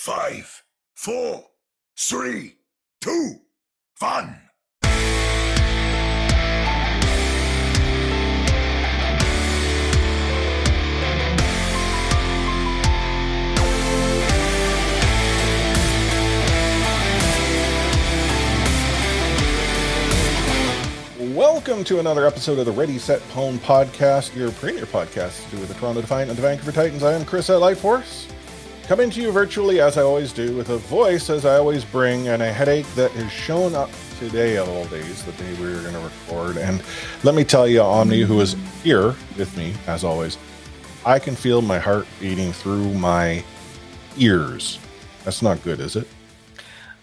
five, four, three, two, one. Welcome to another episode of the Ready Set Pwn podcast, your premier podcast to do with the Toronto Defiant and the Vancouver Titans. I am Chris at Lightforce, coming to you virtually as I always do, with a voice as I always bring, and a headache that has shown up today of all days, the day we were going to record. And let me tell you, Omni, who is here with me as always, I can feel my heart beating through my ears. That's not good, is it?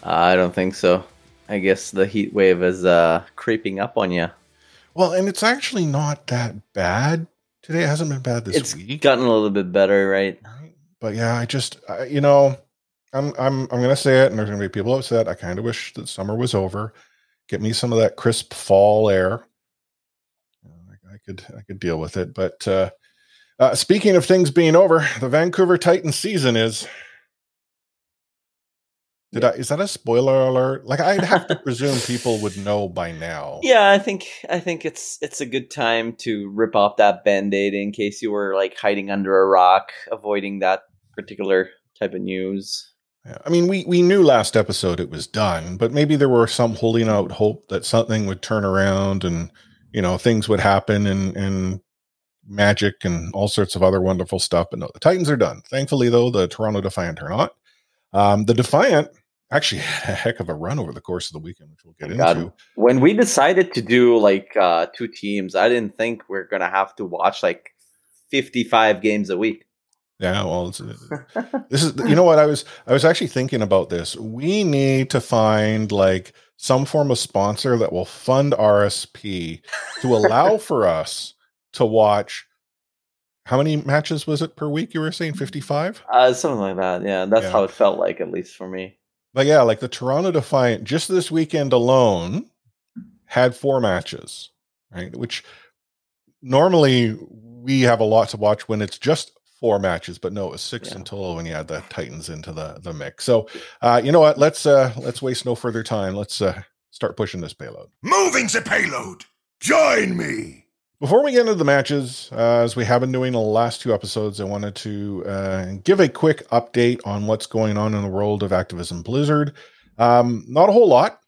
I don't think so. I guess the heat wave is uh, creeping up on you. Well, and it's actually not that bad today. It hasn't been bad this It's week. gotten a little bit better, right? But yeah, I just I, you know, I'm I'm I'm gonna say it, and there's gonna be people upset. I kind of wish that summer was over. Get me some of that crisp fall air. I, I could I could deal with it. But uh, uh, speaking of things being over, the Vancouver Titan season is. Did I? Is that a spoiler alert? Like I'd have to presume people would know by now. Yeah, I think I think it's it's a good time to rip off that band-aid in case you were like hiding under a rock, avoiding that particular type of news. Yeah. I mean, we we knew last episode it was done, but maybe there were some holding out hope that something would turn around and you know things would happen and and magic and all sorts of other wonderful stuff. But no, the Titans are done. Thankfully, though, the Toronto Defiant are not. Um, the Defiant actually had a heck of a run over the course of the weekend, which we'll get God, into. when we decided to do like uh, two teams, I didn't think we are gonna have to watch like fifty-five games a week. Yeah, well, it's, this is you know what I was I was actually thinking about this. We need to find like some form of sponsor that will fund RSP to allow for us to watch. How many matches was it per week? You were saying fifty five. Uh, something like that. Yeah, that's Yeah. how it felt like, at least for me. But yeah, like the Toronto Defiant just this weekend alone had four matches, right? Which normally we have a lot to watch when it's just four matches, but no, it was six Yeah. in total when you add the Titans into the the mix. So uh, you know what? Let's uh let's waste no further time. Let's uh start pushing this payload. Moving the payload. Join me. Before we get into the matches, uh, as we have been doing the last two episodes, I wanted to uh, give a quick update on what's going on in the world of Activision Blizzard. Um, not a whole lot.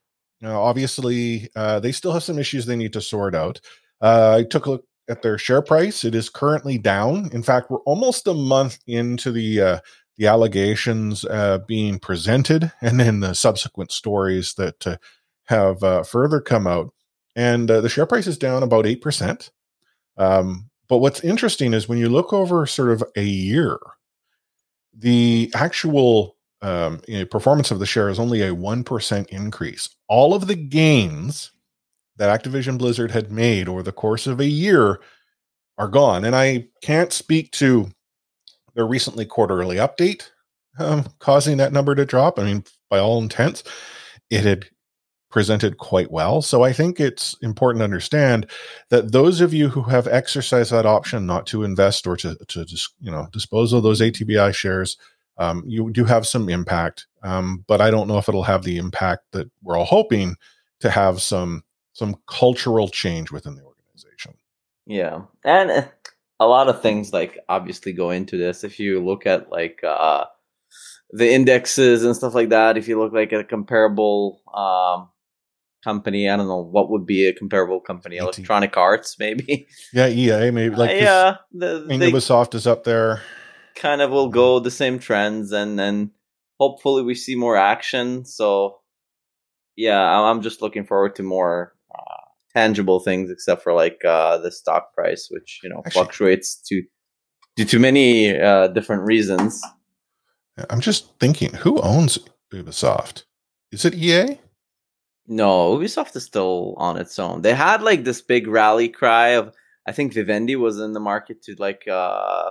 Uh, obviously, uh, they still have some issues they need to sort out. Uh, I took a look at their share price; it is currently down. In fact, we're almost a month into the uh, the allegations uh, being presented, and then the subsequent stories that uh, have uh, further come out. And uh, the share price is down about eight percent. Um, but what's interesting is when you look over sort of a year, the actual um, you know, performance of the share is only a 1% increase. All of the gains that Activision Blizzard had made over the course of a year are gone. And I can't speak to their recently quarterly update um, causing that number to drop. I mean, by all intents, it had presented quite well. So I think it's important to understand that those of you who have exercised that option not to invest or to to just you know dispose of those ATVI shares, um, you do have some impact. Um, but I don't know if it'll have the impact that we're all hoping to have some some cultural change within the organization. Yeah, and uh, a lot of things like obviously go into this. If you look at like uh, the indexes and stuff like that, if you look like at a comparable um, company, I don't know what would be a comparable company. ET. Electronic Arts, maybe. Yeah, EA maybe like Uh, yeah, the, I mean, Ubisoft is up there. kind of will go the same trends, and then hopefully we see more action. So yeah, I'm just looking forward to more. Tangible things except for like uh the stock price which you know Actually- fluctuates to due to many uh different reasons I'm just thinking, who owns Ubisoft? Is it EA? no ubisoft is still on its own they had like this big rally cry of i think vivendi was in the market to like uh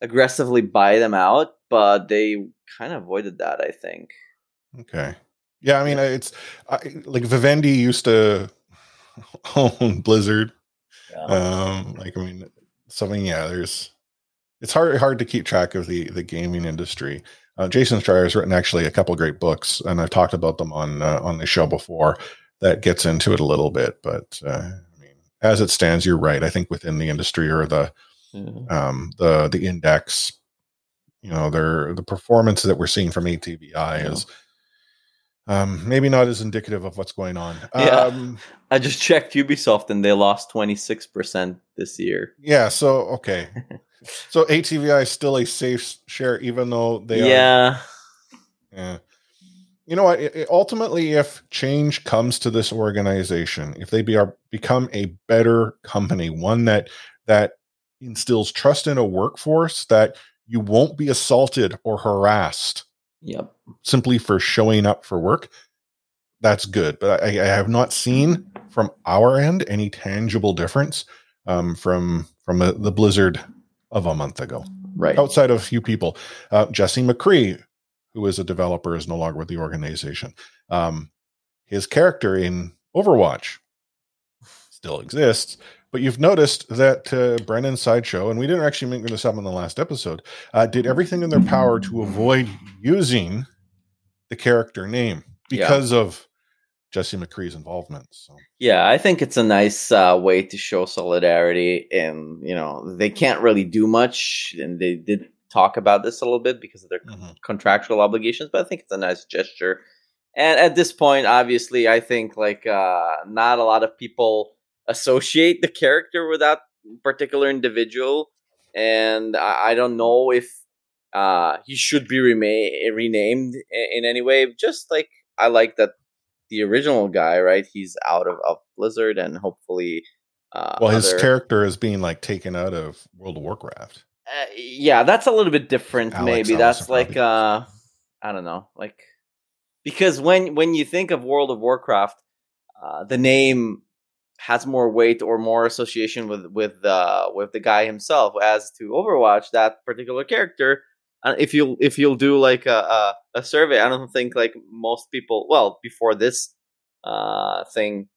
aggressively buy them out but they kind of avoided that i think Okay. Yeah, I mean, it's I, like Vivendi used to Blizzard. Yeah. Um, like I mean, something. Yeah, there's. It's hard hard to keep track of the the gaming industry. Uh, Jason Schreier has written actually a couple great books, and I've talked about them on uh, on the show before. That gets into it a little bit, but uh, I mean, as it stands, you're right. I think within the industry or the um, the the index, you know, their the performance that we're seeing from ATVI Yeah. is um, maybe not as indicative of what's going on. Yeah. Um, I just checked Ubisoft and they lost 26% this year. yeah. So okay. So ATVI is still a safe share, even though they are yeah. Yeah. You know what? It- it- ultimately, if change comes to this organization, if they be are, become a better company, one that that instills trust in a workforce, that you won't be assaulted or harassed Yep. Simply for showing up for work, that's good. But I, I have not seen from our end any tangible difference um, from from the, the blizzard of a month ago Right. outside of a few people. Uh, Jesse McCree, who is a developer, is no longer with the organization. Um, his character in Overwatch still exists, but you've noticed that uh, Brennon Sideshow, and we didn't actually make this up in the last episode, uh, did everything in their power to avoid using the character name Yeah. because of Jesse McCree's involvement. So, Yeah, I think it's a nice uh, way to show solidarity. And, you know, they can't really do much. And they did talk about this a little bit because of their Mhm. contractual obligations, but I think it's a nice gesture. And at this point, obviously, I think like uh, not a lot of people associate the character with that particular individual. And I, I don't know if uh, he should be rema- renamed in, in any way. Just like I like that the original guy, right? He's out of, of Blizzard, and hopefully, uh, well, his other- character is being like taken out of World of Warcraft. uh, yeah, that's a little bit different. Alex maybe Allison that's like uh, I don't know, like because when when you think of World of Warcraft, uh, the name has more weight or more association with with uh, with the guy himself. As to Overwatch, that particular character, if you if you'll do like a, a a survey, I don't think like most people. Well, before this uh, thing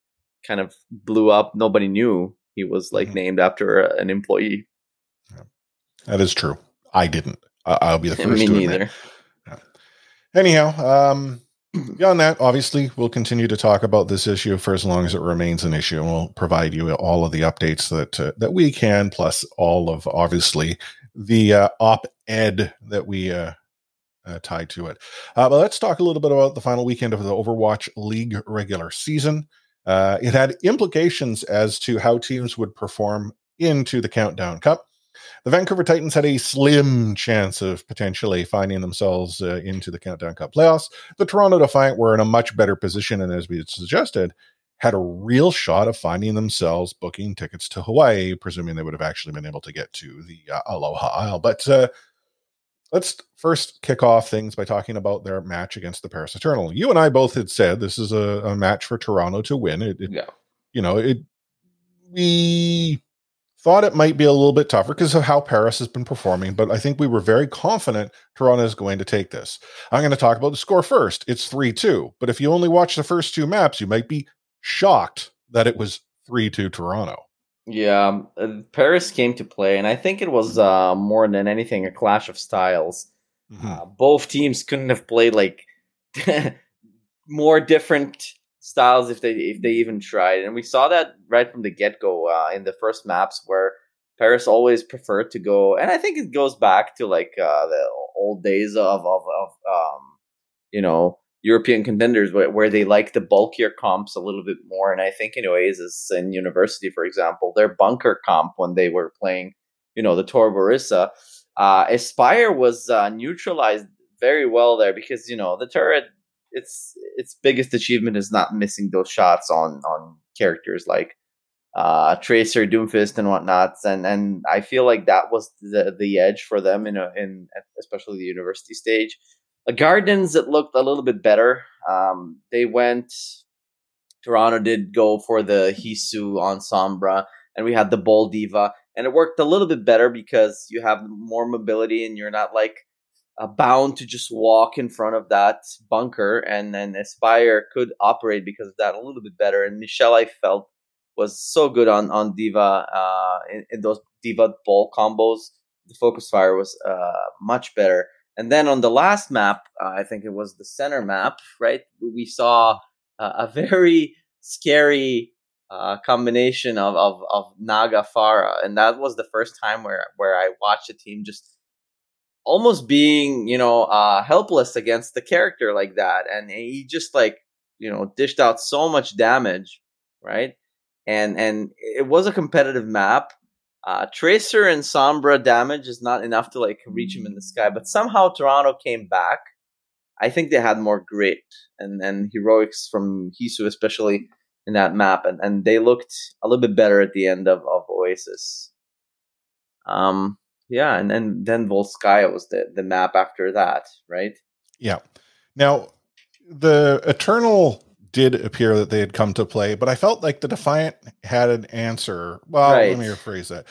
kind of blew up, nobody knew he was like Mhm. named after a, an employee. That is true. I didn't. I- I'll be the first Me to admit. neither. Anyhow, um, beyond that, obviously, we'll continue to talk about this issue for as long as it remains an issue, and we'll provide you all of the updates that uh, that we can, plus all of obviously the uh, op-ed that we uh, uh, tie to it. Uh, but let's talk a little bit about the final weekend of the Overwatch League regular season. Uh, it had implications as to how teams would perform into the Countdown Cup. The Vancouver Titans had a slim chance of potentially finding themselves uh, into the Countdown Cup playoffs. The Toronto Defiant were in a much better position, and as we suggested, had a real shot of finding themselves booking tickets to Hawaii, presuming they would have actually been able to get to the uh, Aloha Isle. But uh, let's first kick off things by talking about their match against the Paris Eternal. You and I both had said this is a, a match for Toronto to win. It, it Yeah. you know, it we thought it might be a little bit tougher because of how Paris has been performing, but I think we were very confident Toronto is going to take this. I'm going to talk about the score first. It's 3 2. But if you only watch the first two maps, you might be shocked that it was 3 2 Toronto. Yeah, um, uh, Paris came to play, and I think it was uh, more than anything a clash of styles. Uh, both teams couldn't have played like more different styles if they if they even tried, and we saw that right from the get go uh, in the first maps where Paris always preferred to go, and I think it goes back to like uh, the old days of of, of um, you know European contenders where, where they like the bulkier comps a little bit more. And I think in Oasis and University, for example, their bunker comp when they were playing, you know, the Torb Orisa, uh, Aspire was uh, neutralized very well there because you know the turret. Its its biggest achievement is not missing those shots on on characters like uh, Tracer, Doomfist, and whatnot. And and I feel like that was the the edge for them in a, in especially the university stage. Uh, Gardens, it looked a little bit better. Um, they went. Toronto did go for the Hisu on Sombra, and we had the Bull D.Va, and it worked a little bit better because you have more mobility and you're not like uh, bound to just walk in front of that bunker. And then Aspire could operate because of that a little bit better. And Michelle, I felt, was so good on on D.Va uh, in, in those D.Va Ball combos. The focus fire was uh, much better. And then on the last map, uh, I think it was the center map, right? We saw uh, a very scary uh, combination of, of, of Naga Pharah. And that was the first time where, where I watched a team just almost being, you know, uh, helpless against the character like that. And he just like, you know, dished out so much damage, right? And, and it was a competitive map. Uh, Tracer and Sombra damage is not enough to like reach him in the sky, but somehow Toronto came back. I think they had more grit and, and heroics from Hisu, especially in that map, and, and they looked a little bit better at the end of, of Oasis. Um, yeah, and then then Volskaya was the the map after that, right? Yeah. Now, the Eternal did appear that they had come to play, but I felt like the Defiant had an answer. Well, Right. let me rephrase that.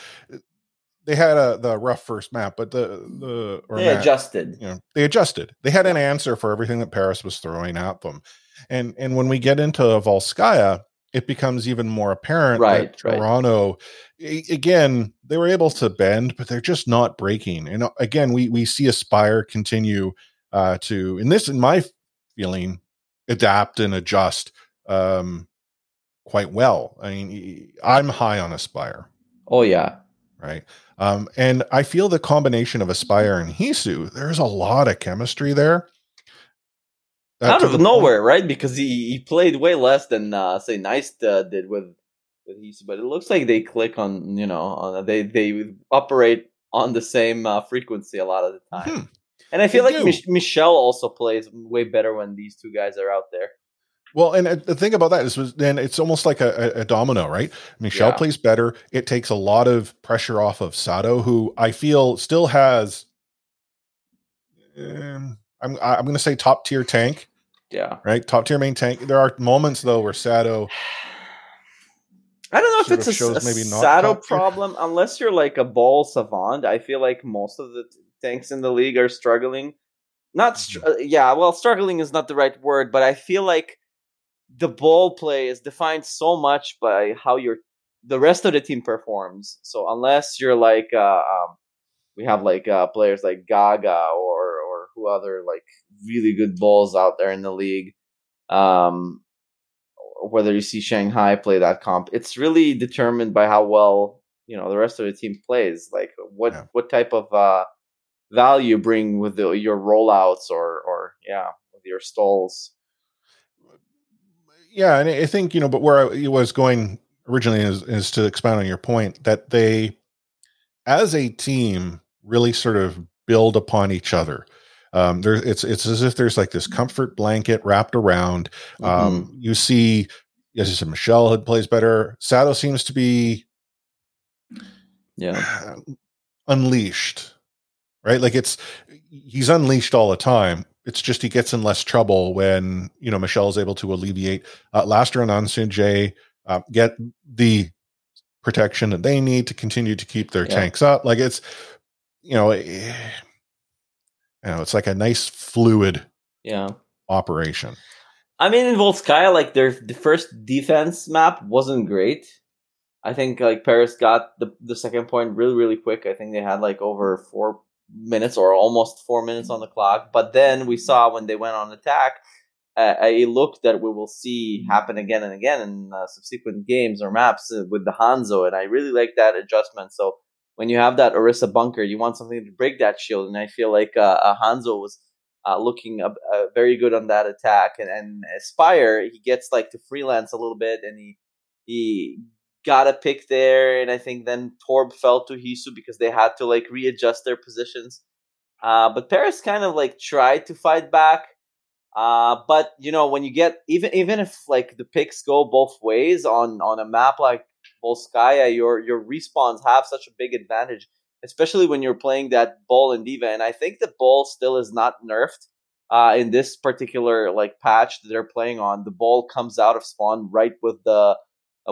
They had a the rough first map, but the the or They map, adjusted. you know they adjusted. They had an answer for everything that Paris was throwing at them, and and when we get into Volskaya, it becomes even more apparent Right, that right. Toronto, again, they were able to bend, but they're just not breaking. And uh, again, we we see Aspire continue uh, to, in this, in my feeling, adapt and adjust um, quite well. I mean, I'm high on Aspire Oh yeah, right? Um, and I feel the combination of Aspire and Hisu, there's a lot of chemistry there. Uh, out of the point- nowhere, right? Because he, he played way less than uh, say Neist uh, did with with Hisu, but it looks like they click on you know on, they they operate on the same uh, frequency a lot of the time. Hmm. And I feel They like. Mich- Michelle also plays way better when these two guys are out there. Well, and uh, the thing about that is, was then it's almost like a, a, a domino, right? Michelle Yeah. plays better. It takes a lot of pressure off of Sato, who I feel still has. Um, I'm I'm going to say top tier tank, Yeah. right? Top tier main tank. There are moments though where Sato, I don't know if it's a, a maybe not Sato problem, unless you're like a ball savant. I feel like most of the t- tanks in the league are struggling. Not, str- Mm-hmm. uh, yeah, well, struggling is not the right word, but I feel like the ball play is defined so much by how your the rest of the team performs. So unless you're like, uh, um, we have like uh, players like Gaga or or who other like really good balls out there in the league. Um, whether you see Shanghai play that comp, it's really determined by how well you know the rest of the team plays. Like what Yeah. what type of uh, value you bring with the, your rollouts or or yeah with your stalls. yeah, and I think you know, but where I was going originally is, is to expound on your point that they, as a team, really sort of build upon each other. Um, there, it's it's as if there's like this comfort blanket wrapped around. Um, You see, as you said, Michelle had plays better. Sato seems to be yeah, unleashed, right? Like it's he's unleashed all the time. It's just he gets in less trouble when you know Michelle is able to alleviate uh, Laster and Ansoonjae uh, get the protection that they need to continue to keep their Yeah. tanks up. Like it's you know, eh, you know, it's like a nice fluid yeah. operation. I mean, in Volskaya, like their the first defense map wasn't great. I think like Paris got the the second point really really quick. I think they had like over four minutes or almost four minutes on the clock. But then we saw when they went on attack, uh, a look that we will see happen again and again in uh, subsequent games or maps uh, with the Hanzo, and I really like that adjustment. So when you have that Orisa bunker, you want something to break that shield, and I feel like uh, uh, Hanzo was uh, looking uh, uh, very good on that attack. And, and Aspire, he gets like to freelance a little bit, and he he got a pick there. And I think then Torb fell to Hisu because they had to like readjust their positions. Uh, but Paris kind of like tried to fight back. Uh, but you know when you get even even if like the picks go both ways on on a map like Volskaya, your your respawns have such a big advantage especially when you're playing that ball and D.Va. And I think the ball still is not nerfed uh, in this particular like patch that they're playing on. The ball comes out of spawn right with the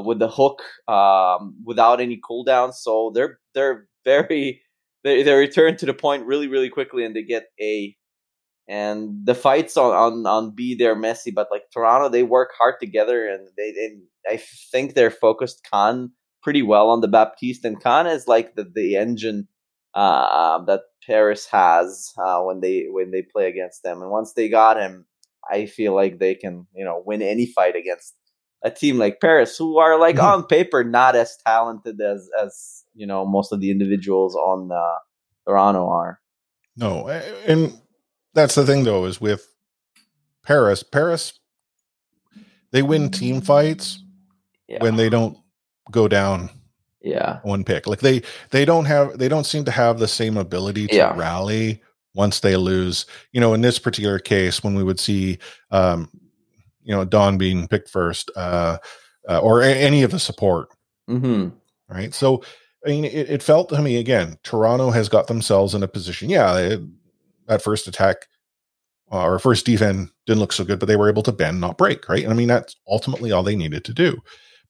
with the hook um, without any cooldown. So they're they're very they they return to the point really really quickly and they get a. And the fights on, on, on B they're messy, but like Toronto, they work hard together, and they, they I think they're focused Khan pretty well on the Baptiste, and Khan is like the, the engine uh, that Paris has uh, when they when they play against them, and once they got him, I feel like they can you know win any fight against a team like Paris, who are like Mhm. on paper not as talented as as you know most of the individuals on uh, Toronto are. No, and that's the thing though is with Paris. Paris, they win team fights Yeah, when they don't go down yeah, one pick. Like they they don't have they don't seem to have the same ability to Yeah. rally once they lose. You know, in this particular case, when we would see, um, you know, Don being picked first, uh, uh, or a- any of the support, hmm right? So, I mean, it, it felt to me again, Toronto has got themselves in a position. Yeah, it, that first attack uh, or first defense didn't look so good, but they were able to bend, not break, right? And I mean, that's ultimately all they needed to do,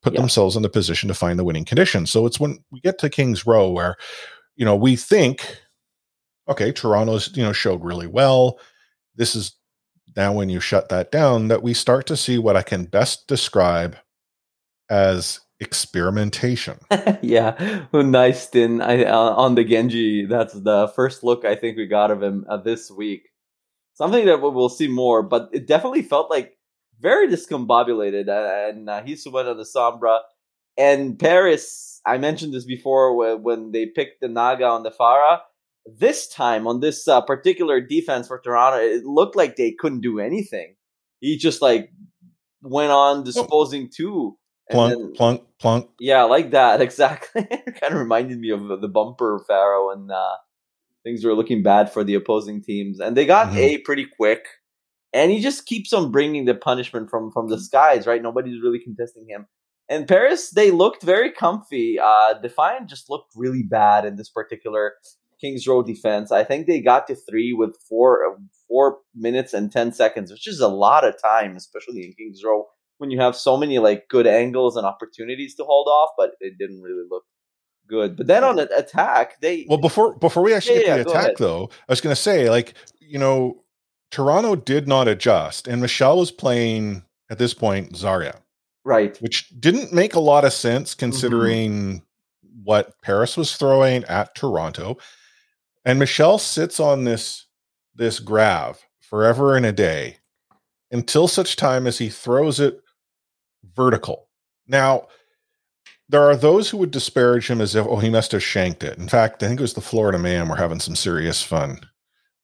put Yeah. themselves in the position to find the winning conditions. So it's when we get to Kings Row where, you know, we think, okay, Toronto's, you know, showed really well. This is now when you shut that down that we start to see what I can best describe as experimentation. yeah, Neist in I uh, on the Genji. That's the first look I think we got of him uh, this week. Something that we- we'll see more, but it definitely felt like very discombobulated. uh, And uh, he went on the Sombra and Paris. I mentioned this before when, when they picked the Naga on the Pharah. This time on this uh, particular defense for Toronto, it looked like they couldn't do anything. He just like went on disposing two. Plunk, then- plunk, plunk. yeah, like that exactly. it kind of reminded me of the, bumper Pharah and uh, things were looking bad for the opposing teams, and they got Mhm. A pretty quick. And he just keeps on bringing the punishment from from the skies, right? Nobody's really contesting him. And Paris, they looked very comfy. Uh, Defiant just looked really bad in this particular Kings Row defense. I think they got to three with four four minutes and ten seconds, which is a lot of time, especially in Kings Row when you have so many like good angles and opportunities to hold off, but it didn't really look good. But then on the attack, they Well, before before we actually Yeah, get to the attack, though, I was going to say, like, you know, Toronto did not adjust, and Michelle was playing at this point Zarya, right, which didn't make a lot of sense Mm-hmm. considering what Paris was throwing at Toronto. And Michelle sits on this this grav forever and a day until such time as he throws it vertical. Now, there are those who would disparage him as if, oh, he must have shanked it. In fact, I think it was the Florida Mayhem were having some serious fun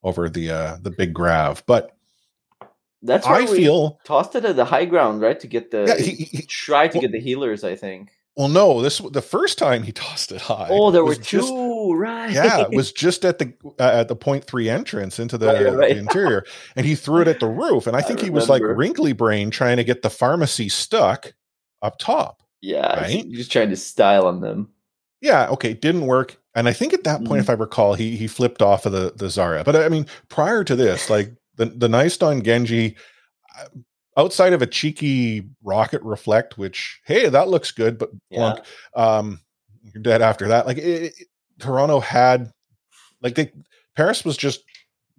over the uh the big grav. But that's why I we feel tossed it at the high ground, right, to get the yeah, he, he- try to well- get the healers. I think. Well, no, this the first time he tossed it high. Oh, there were two, just- right? yeah, it was just at the uh, at the point three entrance into the, Right, right. the interior, and he threw it at the roof. And I I think he was like wrinkly brain trying to get the Pharmercy stuck up top. yeah. Right? Just trying to style on them. Yeah, okay, didn't work. And I think at that Mm-hmm. point, if I recall, he he flipped off of the the Zarya. But I mean, prior to this, like the the Neist on Genji, uh, outside of a cheeky rocket reflect, which hey, that looks good, but Yeah. um, you're dead after that. Like it, it- Toronto had, like they Paris was just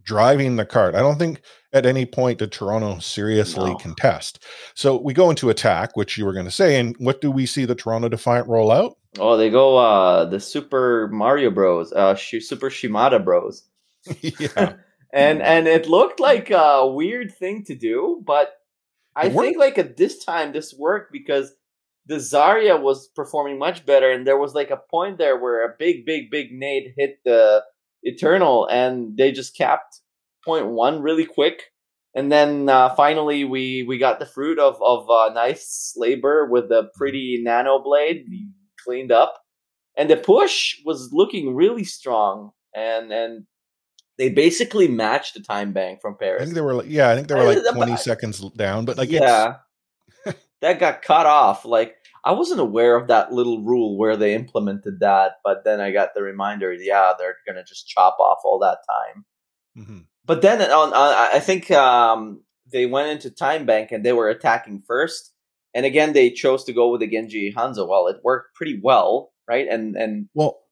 driving the cart. I don't think at any point did Toronto seriously No. contest. So we go into attack, which you were going to say, and what do we see the Toronto Defiant roll out? Oh, they go uh the Super Mario Bros. Uh, Super Shimada Bros. yeah. and and it looked like a weird thing to do, but I It worked. think like at this time this worked because the Zarya was performing much better, and there was like a point there where a big, big, big nade hit the Eternal, and they just capped point one really quick, and then uh, finally we we got the fruit of of uh, nice labor with a pretty nano blade cleaned up, and the push was looking really strong, and and they basically matched the time bank from Paris. I think they were like, yeah, I think they were like 20 seconds down, but like, yeah, that got cut off. Like I wasn't aware of that little rule where they implemented that, but then I got the reminder. Yeah, they're gonna just chop off all that time. Mhm. But then on, on I think um, they went into time bank and they were attacking first, and again they chose to go with the Genji Hanzo. Well, it worked pretty well, right? And and well,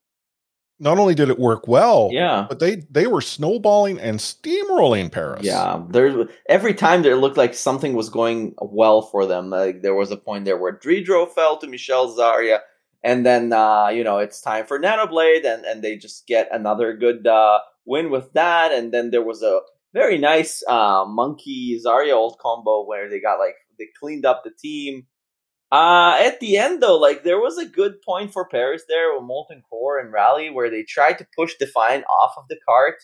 not only did it work well, yeah. but they they were snowballing and steamrolling Paris. Yeah, there's every time there looked like something was going well for them. Like there was a point there where Dridro fell to Michelle Zarya, and then uh, you know it's time for Nanoblade, and and they just get another good uh, win with that, and then there was a very nice uh, monkey Zarya old combo where they got like they cleaned up the team. Uh, at the end though, like there was a good point for Paris there with Molten Core and Rally where they tried to push Defiant off of the cart,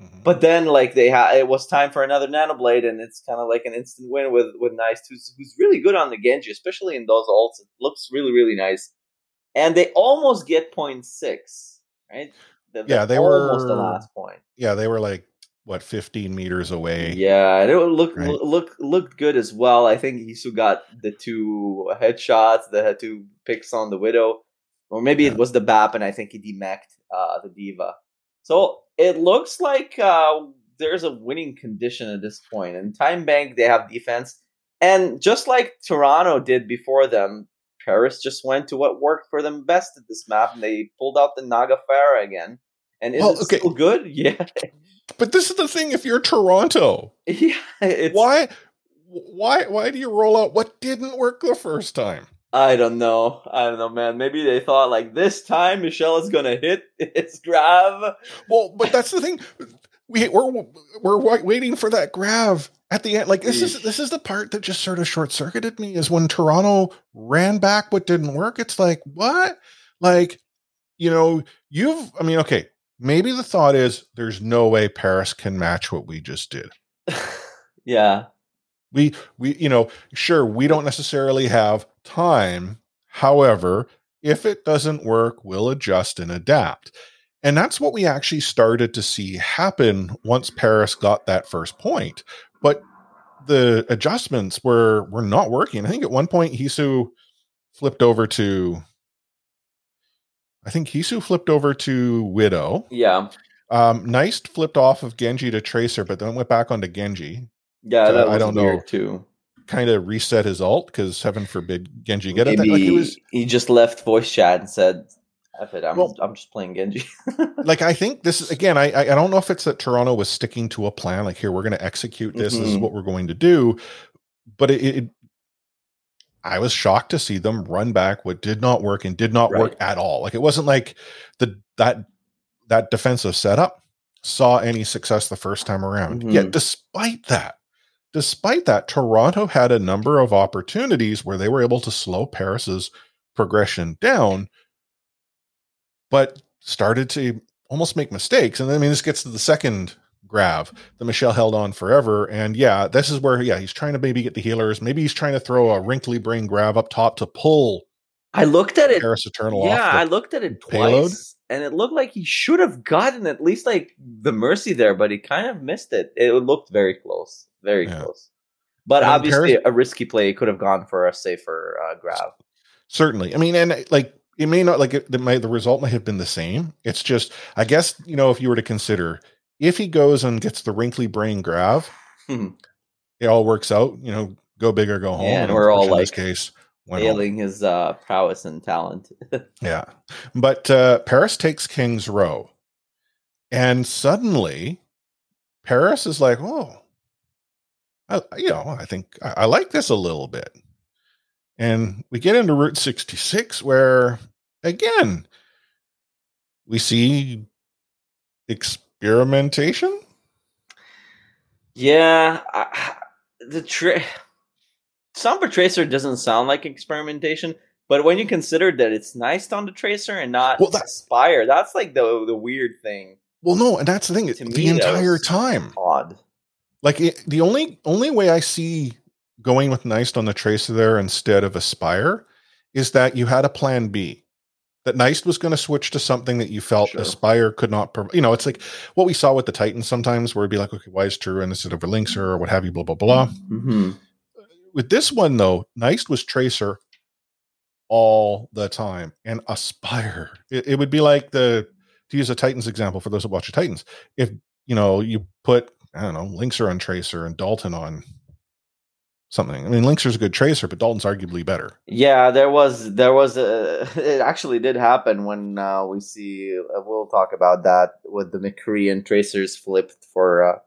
Mhm. but then like they had it was time for another Nanoblade, and it's kind of like an instant win with with Neist, who's who's really good on the Genji, especially in those ults. It looks really really nice, and they almost get point six, right? They're- Yeah, they almost the last point. yeah, they were like what 15 meters away. Yeah, and it looked Right. look looked good as well. I think Hisu got the two headshots, the two picks on the widow, or maybe Yeah. it was the BAP, and I think he demacked uh, the D.Va. So it looks like uh, there's a winning condition at this point. And Time Bank they have defense, and just like Toronto did before them, Paris just went to what worked for them best at this map, and they pulled out the Naga Pharah again. And is Well, it okay. still good? Yeah, But this is the thing if you're Toronto, yeah. It's, why why why do you roll out what didn't work the first time? I don't know. I don't know, man. Maybe they thought like this time Michelle is gonna hit his grav. Well, but that's the thing. We we're we're waiting for that grav at the end. Like this is this is the part that just sort of short circuited me is when Toronto ran back what didn't work. It's like what? Like you know you've. I mean, okay. Maybe the thought is there's no way Paris can match what we just did. yeah, we we you know sure we don't necessarily have time. However if it doesn't work we'll adjust and adapt. And that's what we actually started to see happen once paris got that first point. But the adjustments were were not working. I think at one point hisu flipped over to i think hisu flipped over to widow yeah, um Neist flipped off of genji to tracer but then went back onto genji yeah. That I don't weird know. too. kind of reset his alt because heaven forbid Genji get it. Like it was he just left voice chat and said, "F it, I'm Well- I'm just playing Genji." like I think this is again. I I don't know if it's that Toronto was sticking to a plan. Like here, we're going to execute this. This is Mhm. what we're going to do. But it, it, I was shocked to see them run back what did not work and did not work at all. Like it wasn't like the that that defensive setup saw any success the first time around. Mhm. Yet despite that, despite that, Toronto had a number of opportunities where they were able to slow Paris's progression down, but started to almost make mistakes. And I mean, this gets to the second grav that Michelle held on forever. And yeah, this is where, yeah, he's trying to maybe get the healers. Maybe he's trying to throw a wrinkly brain grav up top to pull I looked at it. Paris Eternal Yeah. I looked at it payload? twice, and it looked like he should have gotten at least like the mercy there, but he kind of missed it. It looked very close, very Yeah. close. But And obviously, Paris- a risky play could have gone for a safer uh, grav. certainly. I mean, and like, it may not like it, the, may, the result might have been the same. It's just, I guess, you know, if you were to consider if he goes and gets the wrinkly brain grav, Hmm. it all works out, you know, go big or go home. Yeah, and we're all in this like case. Failing his uh, prowess and talent. Yeah. But uh, Paris takes King's Row. And suddenly, Paris is like, oh, I, you know, I think I, I like this a little bit. And we get into Route 66, where again, we see experimentation. yeah, I, the tra- Sombra Tracer doesn't sound like experimentation, but when you consider that it's Neist on the Tracer and not Well, that- Spire, that's like the the weird thing. Well, no, and that's the thing. To the me, entire time, Odd. like it, the only only way I see going with Neist on the tracer there instead of Aspire is that you had a plan B. That Neist was going to switch to something that you felt Sure. Aspire could not. You know, it's like what we saw with the Titans sometimes, where it'd be like, okay, why is True and instead of a Linkzr or what have you, blah blah blah. Mm-hmm. With this one though, Neist was Tracer all the time, and Aspire. It, it would be like the to use a Titans example for those that watch the Titans. If you know you put I don't know Linkzr on Tracer and Dalton on something. I mean, Linkzr's a good tracer, but Dalton's arguably better. Yeah, there was there was a it actually did happen when uh, we see uh, we'll talk about that with the McCree and Tracers flipped for uh,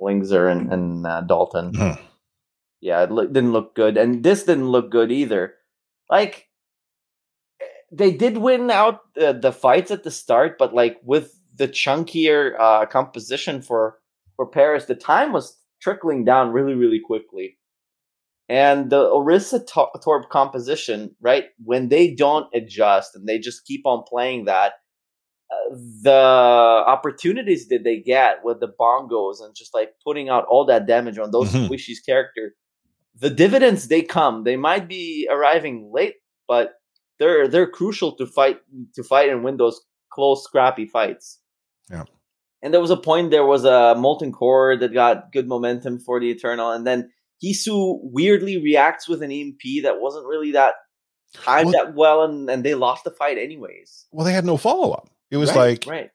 Linkzr and, and uh, Dalton. Mhm. Yeah, it look, didn't look good, and this didn't look good either. Like they did win out uh, the fights at the start, but like with the chunkier uh, composition for for Paris, the time was trickling down really, really quickly. And the Orisa Torb composition, right, when they don't adjust and they just keep on playing that, uh, the opportunities that they get with the bongos and just like putting out all that damage on those mm-hmm. Squishy's character, the dividends they come. They might be arriving late, but they're they're crucial to fight to fight and win those close, scrappy fights. Yeah. And there was a point there was a molten core that got good momentum for the Eternal, and then Hisu weirdly reacts with an EMP that wasn't really that timed well, that well, and, and they lost the fight anyways. Well, they had no follow up. It was right, like right.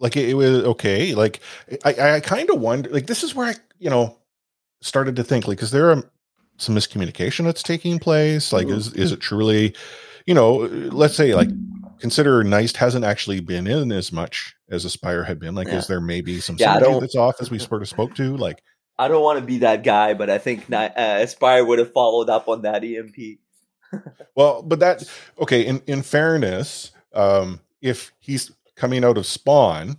Like it, it was okay. Like I, I kind of wonder. Like this is where I, you know, started to think like, is there a, some miscommunication that's taking place? Like, mm-hmm. is is it truly, you know, let's say like consider Neist hasn't actually been in as much as Aspire had been. Like, yeah. is there maybe some yeah, that's off as we sort of spoke to? Like, I don't want to be that guy, but I think uh, Aspire would have followed up on that EMP. well, but that okay. In in fairness, um, if he's coming out of Spawn,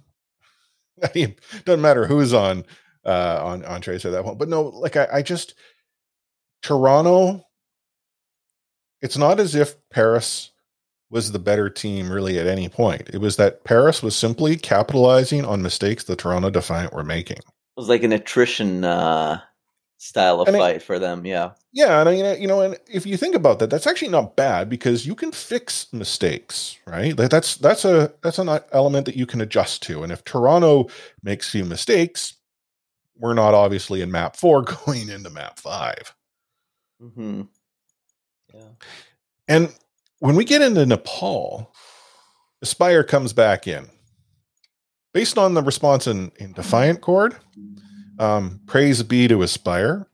I mean, doesn't matter who's on uh, on on Tracer that one. But no, like I, I just Toronto. It's not as if Paris was the better team really at any point. It was that Paris was simply capitalizing on mistakes the Toronto Defiant were making. It was like an attrition uh, style of and fight it, for them, yeah. Yeah, and I, mean, you know, and if you think about that, that's actually not bad because you can fix mistakes, right? Like that's that's a that's an element that you can adjust to. And if Toronto makes few mistakes, we're not obviously in map four going into map 5 hmm Yeah. And when we get into Nepal, Aspire comes back in. Based on the response in, in Defiant Chord, um, praise be to Aspire.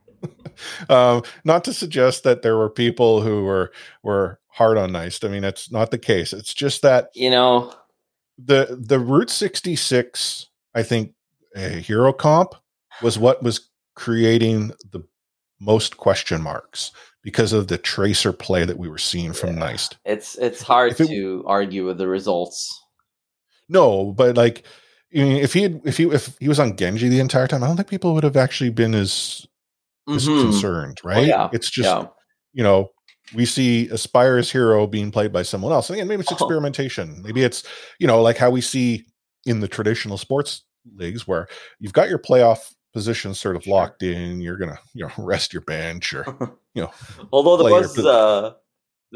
um, not to suggest that there were people who were were hard on Neist. I mean, it's not the case. It's just that you know the the Route 66, I think, a hero comp was what was creating the most question marks because of the tracer play that we were seeing from yeah. Neist. It's it's hard it, to argue with the results. No, but like you know if he had, if he if he was on Genji the entire time, I don't think people would have actually been as mm-hmm. as concerned, right? Oh, yeah. It's just yeah. you know we see Aspire's hero being played by someone else. And again, maybe it's experimentation. Maybe it's you know like how we see in the traditional sports leagues where you've got your playoff position sort of locked in. You're gonna you know rest your bench or you know. Although there was uh,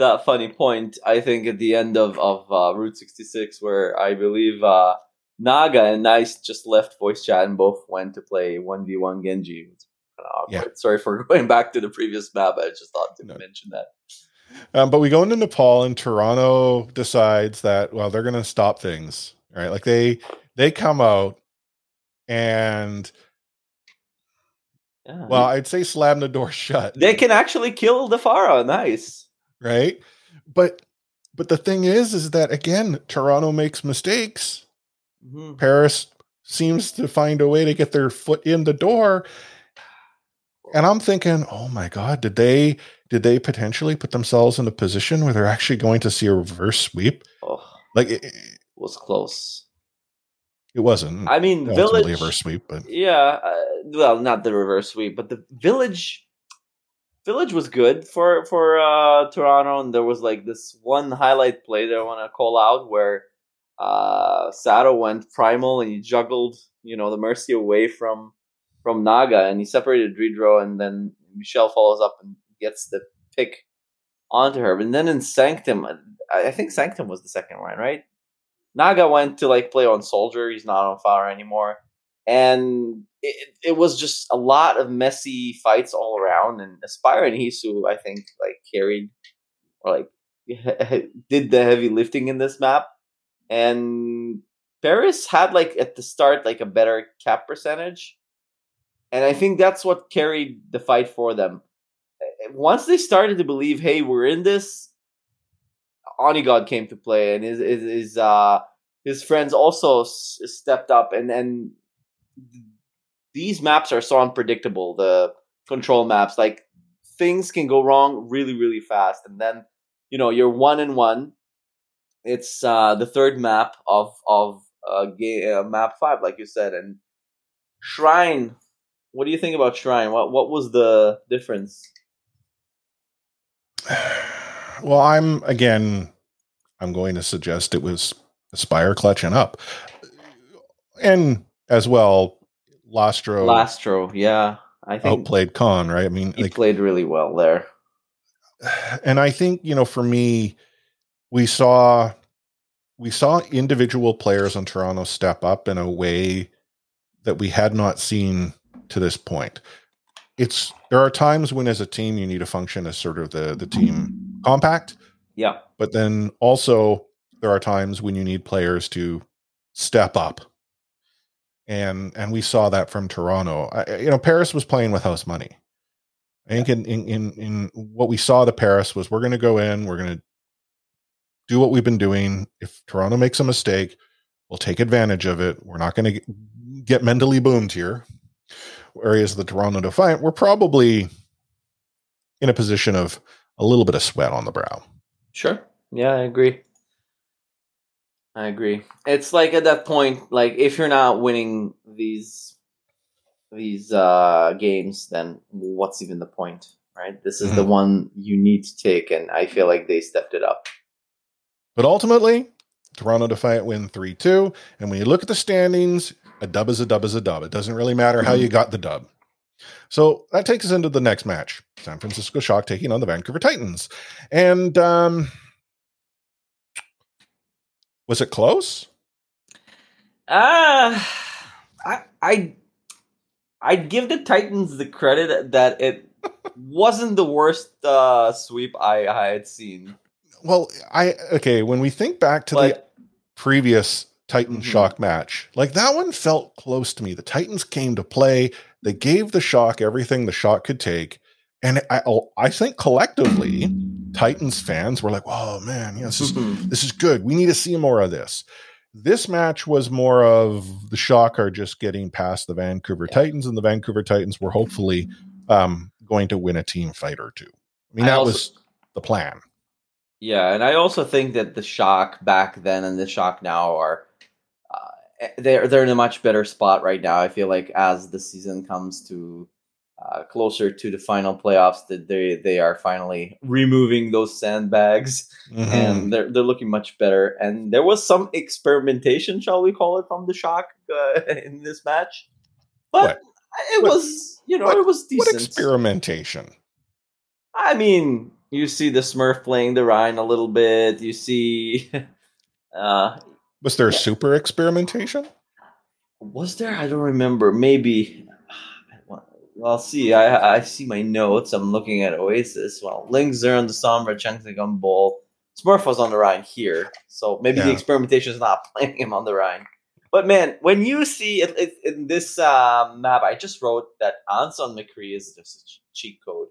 that funny point, I think at the end of of uh, Route 66, where I believe uh, Naga and Neist just left voice chat and both went to play one v one Genji. Yeah. Sorry for going back to the previous map. I just thought to no. mention that. Um, but we go into Nepal and Toronto decides that well they're going to stop things right like they they come out and yeah. Well, I'd say slam the door shut. They can actually kill the Pharah. Nice. Right? But but the thing is is that again, Toronto makes mistakes. Mm-hmm. Paris seems to find a way to get their foot in the door. And I'm thinking, oh my God, did they did they potentially put themselves in a position where they're actually going to see a reverse sweep? Oh, like it, it was close. It wasn't. I mean, village reverse sweep, but yeah, uh, well, not the reverse sweep, but the village. Village was good for for uh, Toronto, and there was like this one highlight play that I want to call out where uh, Sato went primal and he juggled, you know, the mercy away from from Naga, and he separated Dridro, and then Michelle follows up and gets the pick onto her. And then in Sanctum, I think Sanctum was the second one, right? Naga went to like play on Soldier. He's not on fire anymore, and it, it was just a lot of messy fights all around. And Aspire and Hisu, I think, like carried or like did the heavy lifting in this map. And Paris had like at the start like a better cap percentage, and I think that's what carried the fight for them. Once they started to believe, hey, we're in this, Onigod came to play, and his his, his uh his friends also s- stepped up, and and these maps are so unpredictable. The control maps, like things can go wrong really really fast, and then you know you're one and one, it's uh, the third map of of uh, game, uh, map five, like you said, and Shrine. What do you think about Shrine? What what was the difference? Well, I'm again. I'm going to suggest it was Aspire clutching up, and as well, Lastro Lastro, yeah, I think outplayed Con. Right? I mean, he like, played really well there. and I think you know, for me, we saw we saw individual players on Toronto step up in a way that we had not seen to this point. It's there are times when, as a team, you need to function as sort of the the team compact, Yeah, but then also there are times when you need players to step up. And and we saw that from Toronto. I, you know, Paris was playing with house money. I think in in in, in what we saw to Paris was we're going to go in, we're going to do what we've been doing. If Toronto makes a mistake, we'll take advantage of it. We're not going to get mentally boomed here. Whereas the Toronto Defiant, we're probably in a position of a little bit of sweat on the brow. sure. Yeah, I agree. I agree. It's like at that point, like if you're not winning these these uh games, then what's even the point, right? This is the one you need to take, and I feel like they stepped it up. But ultimately, Toronto Defiant win 3 2. And when you look at the standings, a dub is a dub is a dub. It doesn't really matter how you got the dub. So that takes us into the next match San Francisco Shock taking on the Vancouver Titans. And um, was it close? Uh I I I'd give the Titans the credit that it wasn't the worst uh sweep I, I had seen. Well, I okay. When we think back to the previous Titan Mhm. Shock match, like that one felt close to me. The Titans came to play. They gave the Shock everything the Shock could take, and I I think collectively, Titans fans were like, "Oh man, yeah, this is Mhm. this is good. We need to see more of this." This match was more of the Shock are just getting past the Vancouver. Titans, and the Vancouver Titans were hopefully um, going to win a team fight or two. I mean, I that also- was the plan. Yeah, and I also think that the shock back then and the shock now are uh, they're they're in a much better spot right now. I feel like as the season comes to uh, closer to the final playoffs, that they they are finally removing those sandbags Mhm. and they're they're looking much better. And there was some experimentation, shall we call it, from the shock uh, in this match, but What? it What- was you know what- it was what decent. experimentation? I mean, you see the Smurf playing the Rein a little bit. You see, uh, Was there super experimentation? was there? I don't remember. Maybe. Well, see, I I see my notes. I'm looking at Oasis. Well, Linkzr on the Sombra, on Bowl. Smurf was on the Rein here, so maybe the experimentation is not playing him on the Rein. But man, when you see it, it, in this uh, map, I just wrote that Anson McCree is just a cheat code.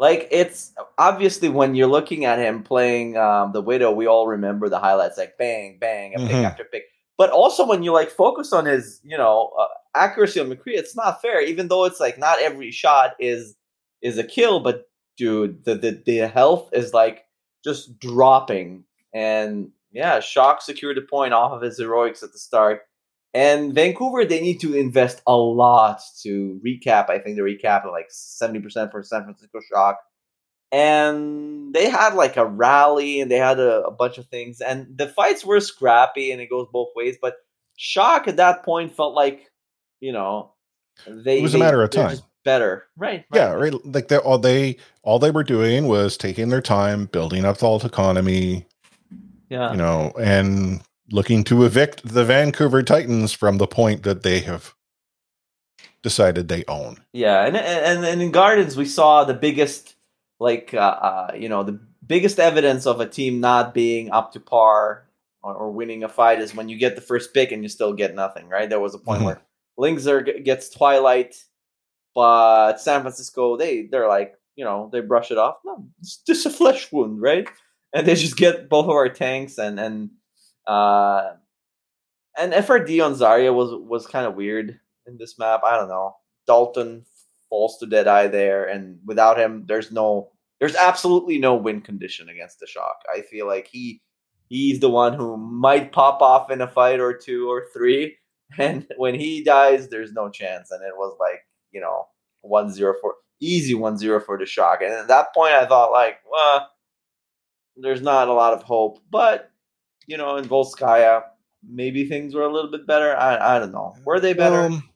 Like it's obviously when you're looking at him playing um, the Widow, we all remember the highlights like bang, bang, a pick Mhm. after pick. But also when you like focus on his, you know, uh, accuracy on McCree, it's not fair. Even though it's like not every shot is is a kill, but dude, the the, the health is like just dropping. And yeah, Shock secured a point off of his heroics at the start. And Vancouver, they need to invest a lot to recap. I think the recap at like 70% for San Francisco Shock. And they had like a rally and they had a, a bunch of things. And the fights were scrappy and it goes both ways. But Shock at that point felt like, you know, they It was a they- matter of time. better. Right. Yeah, right. Like they all they all they were doing was taking their time, building up the alt economy, Yeah. you know, and looking to evict the Vancouver Titans from the point that they have decided they own. Yeah, and and and in Gardens we saw the biggest, like uh, uh, you know, the biggest evidence of a team not being up to par or, or winning a fight is when you get the first pick and you still get nothing. Right? There was a point Mhm. where Linkzr g- gets Twilight, but San Francisco they they're like you know they brush it off. No, it's just a flesh wound, right? And they just get both of our tanks and and uh and FRD on Zarya was was kind of weird in this map. I don't know. Dalton falls to Deadeye there, and without him, there's no, there's absolutely no win condition against the Shock. I feel like he he's the one who might pop off in a fight or two or three. And when he dies, there's no chance. And it was like, you know, 1 0 for easy 1 0 for the shock. And at that point, I thought, like, well, there's not a lot of hope. But, you know, in Volskaya, maybe things were a little bit better. I, I don't know. Were they better? Um,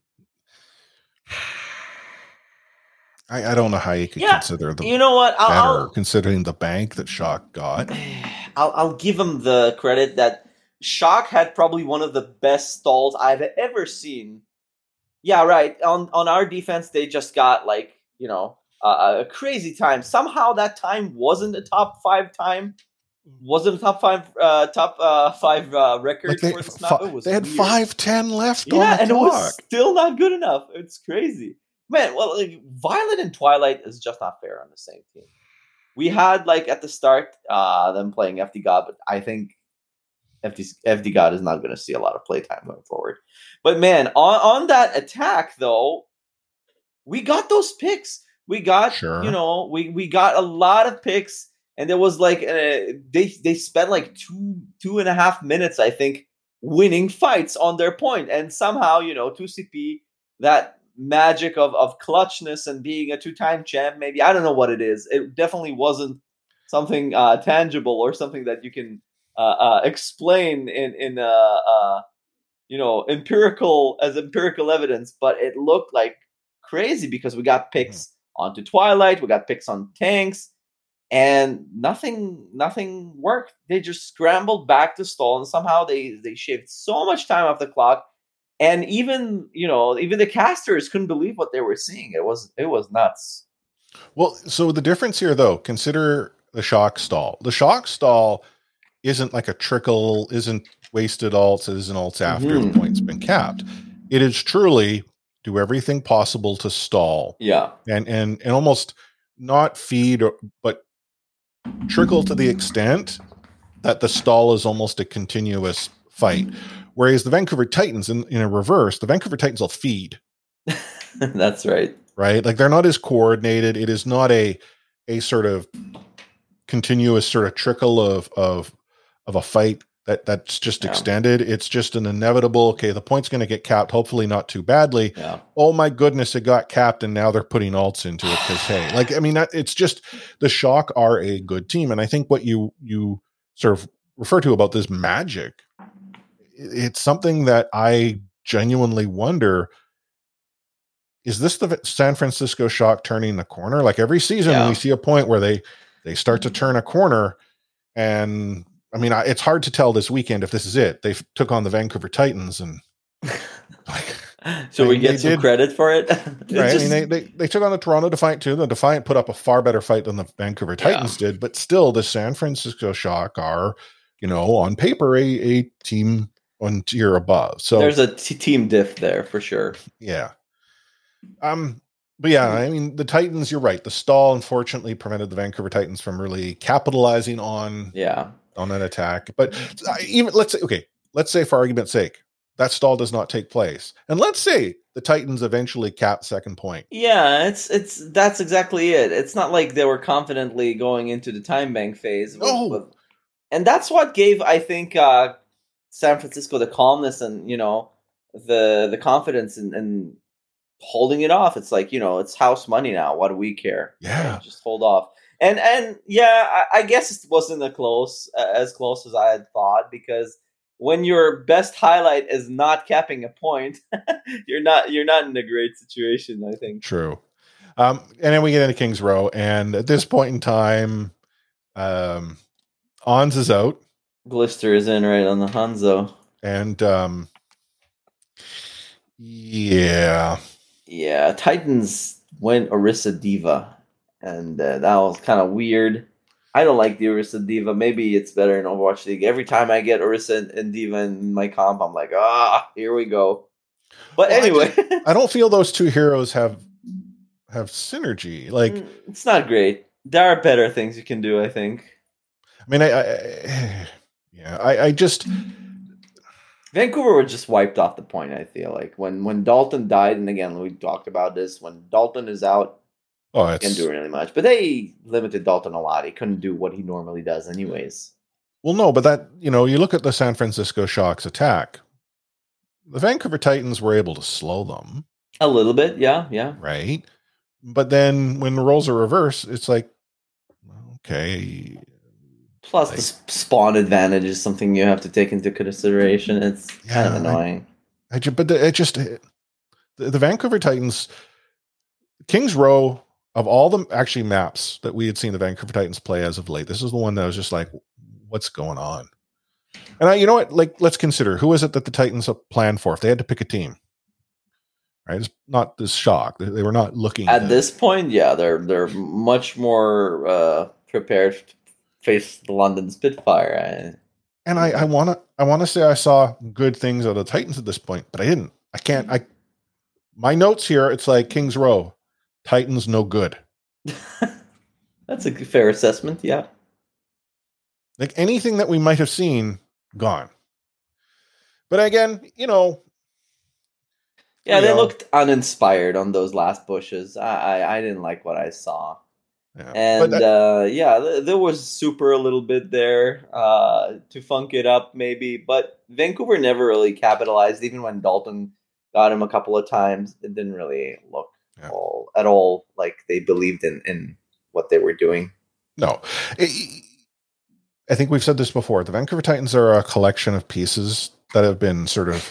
I, I don't know how you could Yeah, consider the. you know what? better, I'll, I'll, considering the bank that Shock got. I'll, I'll give him the credit that Shock had probably one of the best stalls I've ever seen. Yeah, right. On on our defense, they just got like you know uh, a crazy time. Somehow that time wasn't a top five time. Wasn't a top five uh, top uh, five uh, record Like they, for the. It was they had weird. five ten left on Yeah, the and it clock. was still not good enough. It's crazy, man. Well, like, Violet and Twilight is just not fair on the same team. We had like at the start uh them playing FD God, but I think FD FD God is not going to see a lot of playtime going forward. But man, on on that attack though, we got those picks. We got Sure. you know we we got a lot of picks, and there was like uh, they they spent like two two and a half minutes I think winning fights on their point, and somehow you know two CP that magic of of clutchness and being a two time champ maybe I don't know what it is. It definitely wasn't something uh, tangible or something that you can uh, uh, explain in in uh, uh, you know empirical as empirical evidence, but it looked like crazy because we got picks onto Twilight, we got picks on tanks, and nothing nothing worked. They just scrambled back to stall, and somehow they they shaved so much time off the clock. And even you know even the casters couldn't believe what they were seeing. It was it was nuts. Well, so the difference here, though, consider the shock stall. The shock stall isn't like a trickle, isn't wasted alts, it isn't alts after Mhm. the point's been capped. It is truly do everything possible to stall Yeah, and and and almost not feed or but trickle to the extent that the stall is almost a continuous fight. Whereas the Vancouver Titans, in, in a reverse, the Vancouver Titans will feed. That's right. right? Like they're not as coordinated. It is not a a sort of continuous sort of trickle of of of a fight that that's just Yeah. extended. It's just an inevitable okay the point's going to get capped hopefully not too badly. Yeah, oh my goodness it got capped and now they're putting alts into it because hey like i mean that, it's just the shock are a good team and i think what you you sort of refer to about this magic it's something that i genuinely wonder is this the san francisco shock turning the corner like every season Yeah. we see a point where they they start to mm-hmm. turn a corner and i mean I, it's hard to tell this weekend if this is it they took on the vancouver titans and like so we get some did- credit for it. Right? just- I mean, they, they they took on the Toronto Defiant too. The Defiant put up a far better fight than the Vancouver Titans did, but still, the San Francisco Shock are, you know, on paper a, a team one tier above. So there's a t- team diff there for sure. yeah, um, but yeah, I mean, the Titans. You're right. The stall unfortunately prevented the Vancouver Titans from really capitalizing on Yeah, on an attack. But even let's say, okay, let's say for argument's sake, that stall does not take place, and let's say the Titans eventually cap second point. yeah. It's it's that's exactly it. It's not like they were confidently going into the time bank phase. with- No. with- and that's what gave I think uh, San Francisco the calmness and you know the the confidence and and holding it off. It's like you know it's house money now. What do we care? Yeah. Right? just hold off. And and yeah, I, I guess it wasn't a close uh, as close as I had thought because when your best highlight is not capping a point, you're not you're not in a great situation. I think. True. Um, and then we get into Kings Row, and at this point in time, um, Ons is out, Glister is in right on the Hanzo. and um, yeah, Yeah, Titans went Orisa D.Va, and uh, that was kind of weird. I don't like the Orisa D.Va. Maybe it's better in Overwatch League. Every time I get Orisa and, and D.Va in my comp, I'm like, ah, here we go. But Well, I anyway, I don't feel those two heroes have have synergy. Like, Mm, it's not great. There are better things you can do. I think I mean, I, I yeah, I, I just Vancouver were just wiped off the point. I feel like when when Dalton died, and again we talked about this. When Dalton is out, oh, he can't do really much. But they limited Dalton a lot. He couldn't do what he normally does, anyways. Well, no, but that you know, you look at the San Francisco Shocks attack. The Vancouver Titans were able to slow them, A little bit, yeah, yeah. right? But then when the roles are reversed, it's like, okay, Plus, Like- the spawn advantage is something you have to take into consideration. It's kind of Yeah, I- annoying. I ju- but it just the, the Vancouver Titans, Kings Row of all the actually maps that we had seen the Vancouver Titans play as of late, this is the one that was just like, what's going on? And I, you know what? Like, let's consider who is it that the Titans planned for if they had to pick a team. Right, it's not this shock. They, they were not looking At to- this point, yeah, they're they're much more uh, prepared face the London Spitfire. And I, I wanna I wanna say I saw good things out of the Titans at this point, but I didn't. I can't I my notes here, it's like Kings Row, Titans no good. That's a fair assessment. Yeah, Like anything that we might have seen, gone. But again, you know, yeah, they Yeah. looked uninspired on those last bushes. I I, I didn't like what I saw. Yeah. And that- uh, yeah, th- there was super a little bit there uh, to funk it up, maybe. But Vancouver never really capitalized. Even when Dalton got him a couple of times, it didn't really look Yeah. all at all like they believed in in what they were doing. no. I- I think we've said this before. The Vancouver Titans are a collection of pieces that have been sort of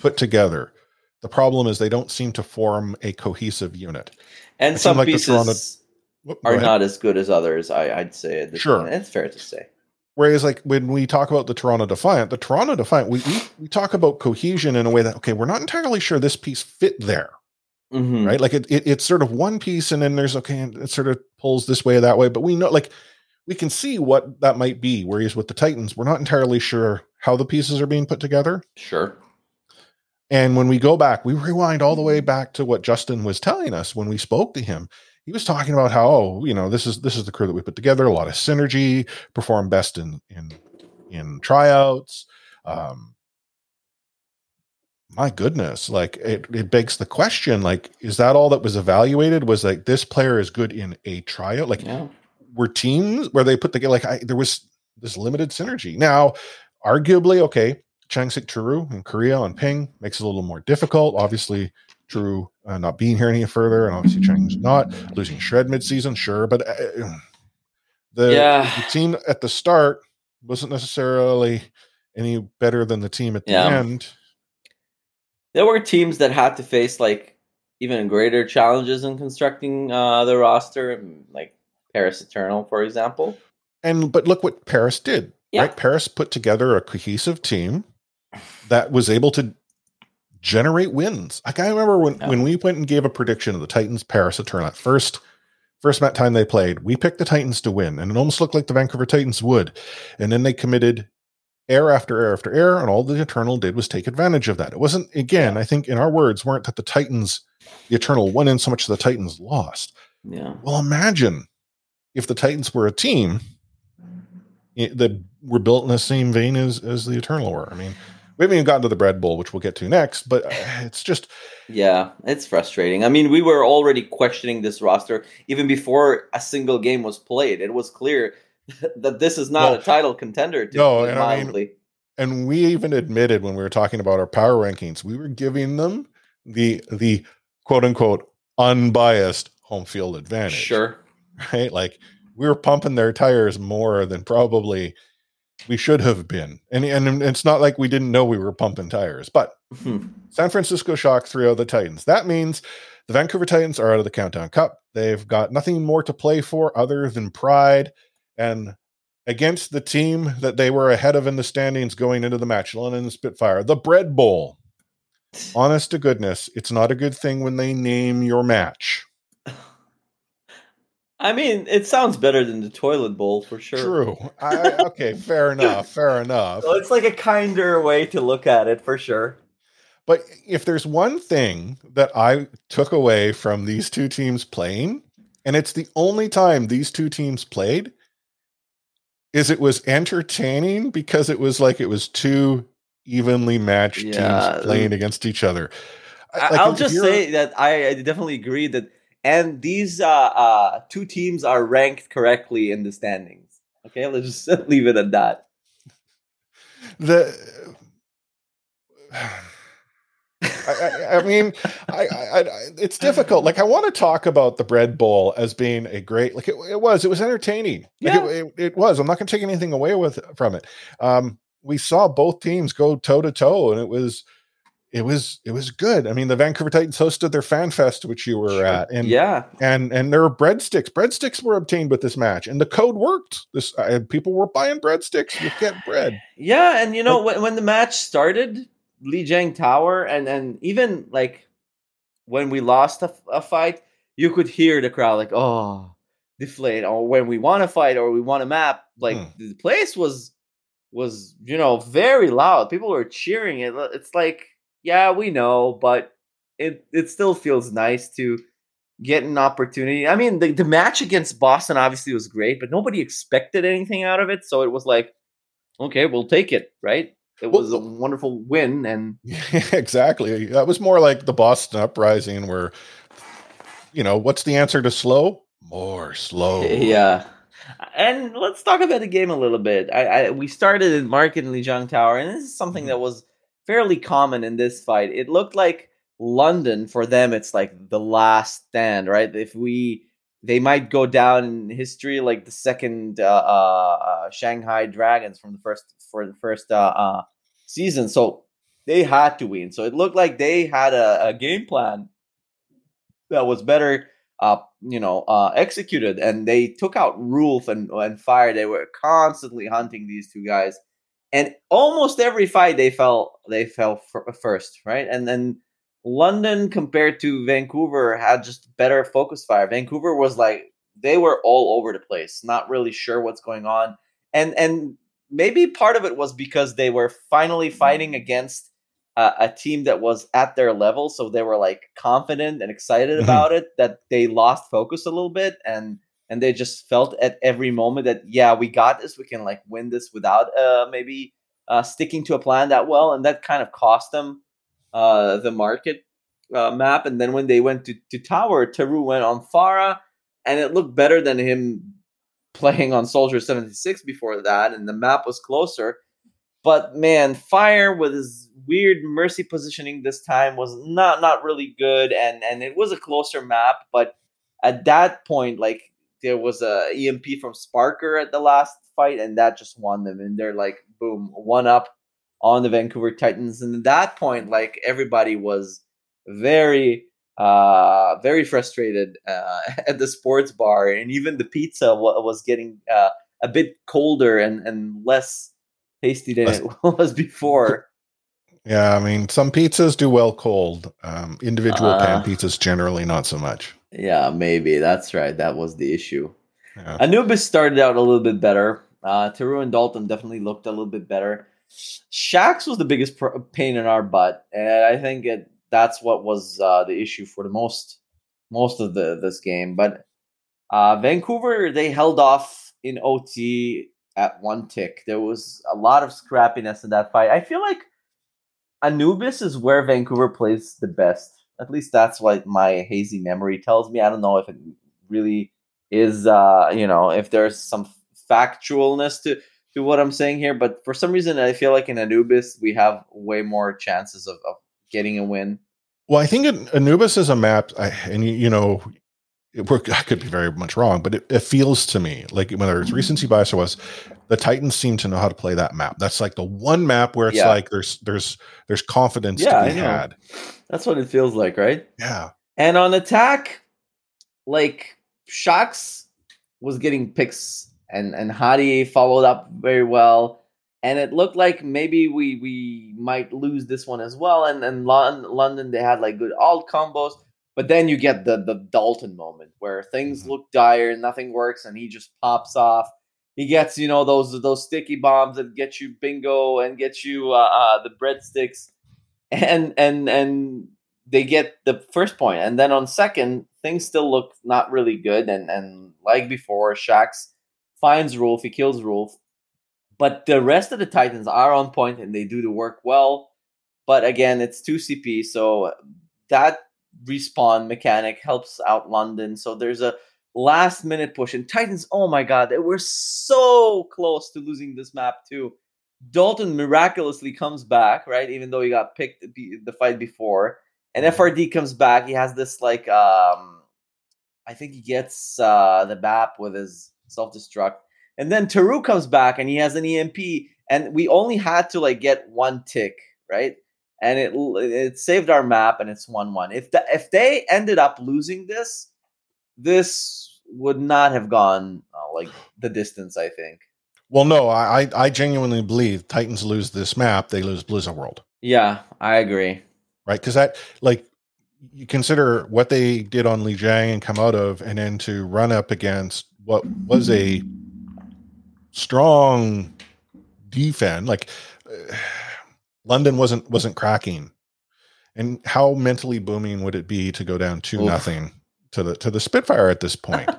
put together. The problem is they don't seem to form a cohesive unit. And It some like pieces Whoop, are not as good as others. I, I'd say Sure. point. It's fair to say. Whereas, like when we talk about the Toronto Defiant, the Toronto Defiant, we, we we talk about cohesion in a way that okay, we're not entirely sure this piece fit there, Mhm. right? Like it, it it's sort of one piece, and then there's okay, and it sort of pulls this way or that way, but we know like we can see what that might be. Whereas with the Titans, we're not entirely sure how the pieces are being put together. Sure. And when we go back, we rewind all the way back to what Justin was telling us when we spoke to him. He was talking about how, oh, you know, this is this is the crew that we put together, a lot of synergy, perform best in in in tryouts. Um my goodness, like it, it begs the question, like, is that all that was evaluated? Was like this player is good in a tryout? Like Yeah. were teams where they put together like I, there was this limited synergy. Now, arguably, okay, Changsik True in Korea on ping makes it a little more difficult. Obviously, True uh, not being here any further, and obviously Chang's not losing shred midseason, sure, but uh, the, Yeah. the team at the start wasn't necessarily any better than the team at the Yeah. end. there were teams that had to face like even greater challenges in constructing uh, the roster, like Paris Eternal, for example. And but look what Paris did. Yeah. Right? Paris put together a cohesive team that was able to generate wins. Like I remember when, Yeah. when we went and gave a prediction of the Titans Paris Eternal first first met time they played, we picked the Titans to win, and it almost looked like the Vancouver Titans would. And then they committed air after air after air, and all the Eternal did was take advantage of that. It wasn't again, I think in our words, weren't that the Titans, the Eternal won in so much the Titans lost. Yeah. Well, imagine if the Titans were a team eh, that were built in the same vein as as the Eternal were. I mean, we haven't even gotten to the Bread Bowl, which we'll get to next, but uh, it's just Yeah, it's frustrating. I mean, we were already questioning this roster even before a single game was played. It was clear that this is not No. a title contender. To No, and I mean- and we even admitted when we were talking about our power rankings, we were giving them the the quote unquote unbiased home field advantage. sure. Right? Like we were pumping their tires more than probably we should have been. And and it's not like we didn't know we were pumping tires, but Hmm. San Francisco Shock 3 0 the Titans. That means the Vancouver Titans are out of the Countdown Cup. They've got nothing more to play for other than pride. And against the team that they were ahead of in the standings going into the match, London Spitfire, the Bread Bowl. Honest to goodness, it's not a good thing when they name your match. I mean, it sounds better than the toilet bowl for sure. True. I, okay, fair enough. Fair enough. So it's like a kinder way to look at it for sure. But if there's one thing that I took away from these two teams playing, and it's the only time these two teams played, is it was entertaining because it was like it was two evenly matched Yeah. teams playing against each other. Like, I'll just say that I, I definitely agree that, and these uh, uh, two teams are ranked correctly in the standings. Okay, let's just leave it at that. the I, I, I, mean, I, it's difficult. Like, I want to talk about the bread bowl as being a great, like it, it was. It was entertaining. Like Yeah. it, it, was. I'm not going to take anything away with from it. Um, we saw both teams go toe to toe, and it was, it was, it was good. I mean, the Vancouver Titans hosted their fan fest, which you were Sure. at, and yeah, and and there were breadsticks. Breadsticks were obtained with this match, and the code worked. This uh, people were buying breadsticks. You get bread. yeah, and you know when when the match started, Li Jiang Tower, and and even like when we lost a, a fight, you could hear the crowd like, "Oh, deflate," or when we want to fight or we want a map, like Hmm. the place was was you know very loud. People were cheering it. It's like, yeah, we know, but it it still feels nice to get an opportunity. I mean, the, the match against Boston obviously was great, but nobody expected anything out of it. So it was like, okay, we'll take it, right? It was a wonderful win, and exactly. That was more like the Boston uprising, where you know what's the answer to slow? More slow. yeah. And let's talk about the game a little bit. I, I we started in Market and Lijiang Tower, and this is something mm-hmm. that was fairly common in this fight. It looked like London for them. It's like the last stand, right? If we they might go down in history like the second uh, uh, uh, Shanghai Dragons from the first for the first uh, uh, season. So they had to win. So it looked like they had a, a game plan that was better, uh, you know, uh, executed, and they took out Rulf and and Fire. They were constantly hunting these two guys, and almost every fight they fell they fell fir- first, right? And then London compared to Vancouver had just better focus fire. Vancouver was like they were all over the place, not really sure what's going on, and and maybe part of it was because they were finally fighting against uh, a team that was at their level, so they were like confident and excited Mhm. about it. That they lost focus a little bit, and and they just felt at every moment that yeah, we got this. We can like win this without uh maybe uh sticking to a plan that well, and that kind of cost them uh the market uh, map. And then when they went to to tower, Teru went on Pharah, and it looked better than him playing on Soldier 76 before that, and the map was closer. But man, Fire with his weird mercy positioning this time was not not really good, and and it was a closer map. But at that point, like there was a EMP from Sparker at the last fight, and that just won them, and they're like boom, one up on the Vancouver Titans. And at that point, like everybody was very uh very frustrated uh, at the sports bar and even the pizza wa- was getting uh, a bit colder and and less tasty than Less- it was before Yeah, I mean, some pizzas do well cold. Um, individual pan Uh. pizzas generally not so much. Yeah maybe. That's right. That was the issue. Yeah. anubis started out a little bit better. Uh Teru and dalton definitely looked a little bit better. Shax was the biggest pr- pain in our butt and i think it that's what was uh the issue for the most most of the this game. But uh vancouver they held off in ot at one tick. There was a lot of scrappiness in that fight. I feel like anubis is where vancouver plays the best at least that's what my hazy memory tells me. I don't know if it really is uh you know if there's some factualness to to what i'm saying here but for some reason i feel like in anubis we have way more chances of, of getting a win. Well, I think Anubis is a map, and you, know, I could be very much wrong, but it, it feels to me like whether it's mm-hmm. recency bias or was, the Titans seem to know how to play that map. That's like the one map where it's Yeah. like there's there's there's confidence Yeah, to be had. that's what it feels like right? Yeah, and on attack like Shax was getting picks and and hadi followed up very well. And it looked like maybe we we might lose this one as well. And and Lon- london they had like good alt combos but then you get the the dalton moment where things Mhm. look dire and nothing works and he just pops off. He gets you know those those sticky bombs that get you bingo and get you uh, uh the breadsticks. And and and they get the first point. And then on second things still look not really good. And and like before Shax finds Rolf he kills Rolf but the rest of the Titans are on point and they do the work well. But again it's 2 CP so that respawn mechanic helps out London so there's a last minute push and Titans oh my god they were so close to losing this map too Dalton miraculously comes back, right? Even though he got picked the, fight before, and Mm-hmm. FRD comes back. He has this like, um, I think he gets uh, the BAP with his self destruct, and then Teru comes back and he has an EMP, and we only had to like get one tick, right? And it it saved our map, and it's one one. If the, if they ended up losing this, this would not have gone uh, like the distance. I think. Well, no, I I I genuinely believe Titans lose this map, they lose Blizzard World, Yeah, I agree. right? Because that like you consider what they did on Li Jiang and come out of, and then to run up against what was a strong defense, like uh, London wasn't wasn't cracking, and how mentally booming would it be to go down two Oof. nothing to the to the Spitfire at this point?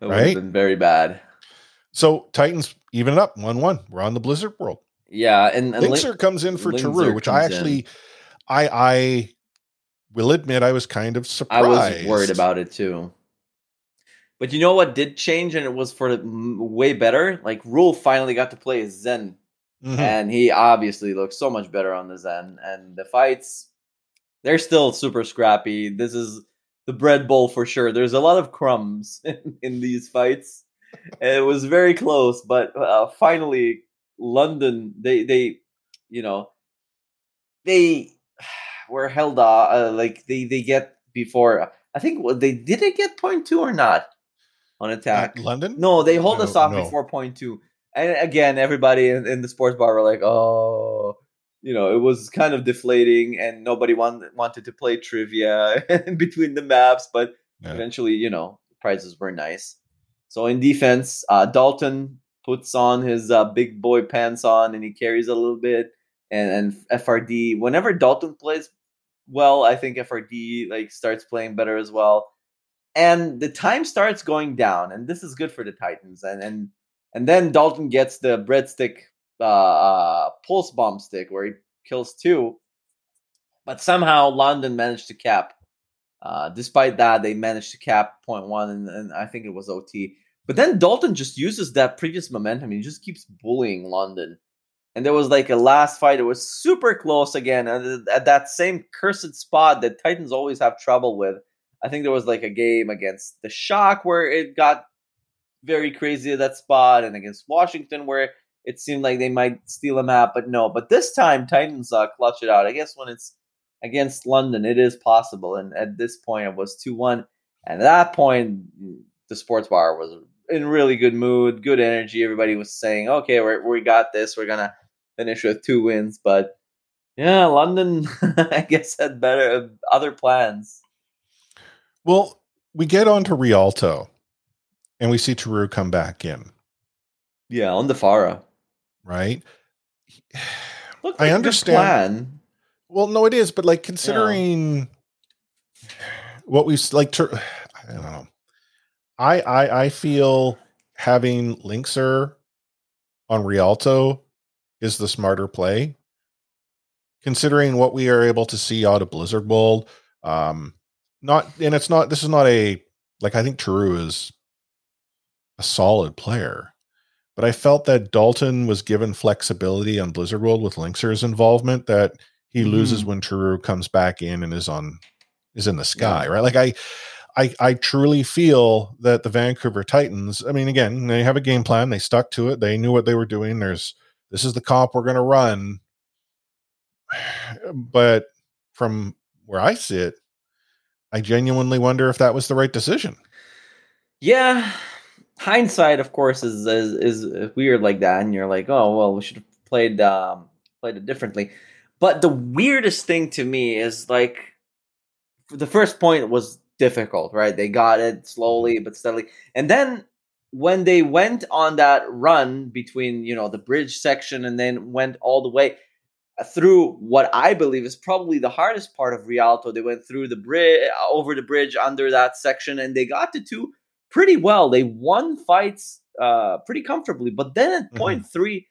That would Right? have been very bad. so Titans even it up one one. We're on the Blizzard World. Yeah, and, and Lin- comes in for Teru, which I comes in. actually, I I will admit I was kind of I surprised. was worried about it too. But you know what did change, and it was for the way better. Like Rule finally got to play as Zen, Mhm. and he obviously looks so much better on the Zen. And the fights, they're still super scrappy. This is the bread bowl for sure. There's a lot of crumbs in, in these fights. It was very close, but uh, finally, London they they you know they were held off. Uh, like they they get before. I think what they did they get point two or not on attack. At London. No, they hold No, us off no. before point two. And again, everybody in, in the sports bar were like, "Oh, you know, it was kind of deflating, and nobody wanted wanted to play trivia between the maps." But Yeah. eventually, you know, prizes were nice. So in defense, uh, Dalton puts on his uh, big boy pants on, and he carries a little bit. And and FRD, whenever Dalton plays well, I think FRD like starts playing better as well and the time starts going down and this is good for the titans and and and then dalton gets the breadstick uh, uh pulse bomb stick where he kills two. But somehow london managed to cap. Uh despite that they managed to cap point one and, and i think it was ot but then dalton just uses that previous momentum. He just keeps bullying london. And there was like a last fight. It was super close again. And at that same cursed spot that titans always have trouble with I think there was like a game against the Shock where it got very crazy at that spot, and against Washington where it seemed like they might steal a map, but no. But this time, Titans uh, clutch it out. I guess when it's against London, it is possible. And at this point, it was two one. And at that point, the sports bar was in really good mood, good energy. Everybody was saying, "Okay, we we got this. We're gonna finish with two wins." But yeah, London, I guess had better other plans. Well, we get on to Rialto, and we see Teru come back in. Yeah, on the Pharah. Right. Look, I understand. Plan. Well, no, it is, but like considering what we've like, Tur- I don't know. I I I feel having Linkzr on Rialto is the smarter play, considering what we are able to see out of Blizzard World. Um, not and it's not. This is not a like. I think Teru is a solid player, but I felt that Dalton was given flexibility on Blizzard World with Linkzr's involvement that he loses mm. when Teru comes back in and is on is in the sky, right? Like I I I truly feel that the Vancouver Titans, I mean again, they have a game plan, they stuck to it, they knew what they were doing. There's this is the comp we're going to run. But from where I sit, I genuinely wonder if that was the right decision. Yeah, hindsight, of course, is, is is weird like that, and you're like, oh well, we should have played um, played it differently. But the weirdest thing to me is like the first point was difficult, right? They got it slowly but steadily, and then when they went on that run between you know the bridge section and then went all the way through what I believe is probably the hardest part of Rialto. They went through the bridge, over the bridge, under that section, and they got to two pretty well. They won fights uh, pretty comfortably, but then at Mhm. point three,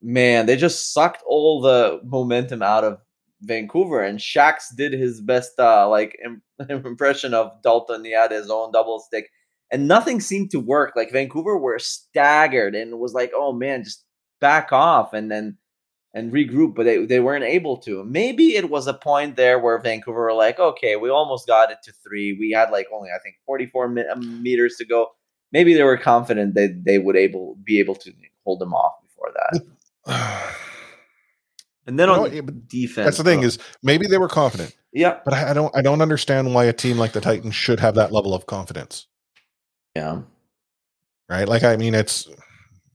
man, they just sucked all the momentum out of Vancouver. And Shax did his best, uh, like im- impression of Dalton. He had his own double stick, and nothing seemed to work. Like Vancouver were staggered, and was like, oh man, just back off and then and regroup, but they, they weren't able to. Maybe it was a point there where Vancouver were like, okay, we almost got it to three. We had like only I think 44 me- um, meters to go. Maybe they were confident that they would able be able to hold them off before that. And then You on know what, yeah, defense, That's the thing though- is maybe they were confident, yeah, but I, I don't I don't understand why a team like the Titans should have that level of confidence, yeah, right? Like I mean, it's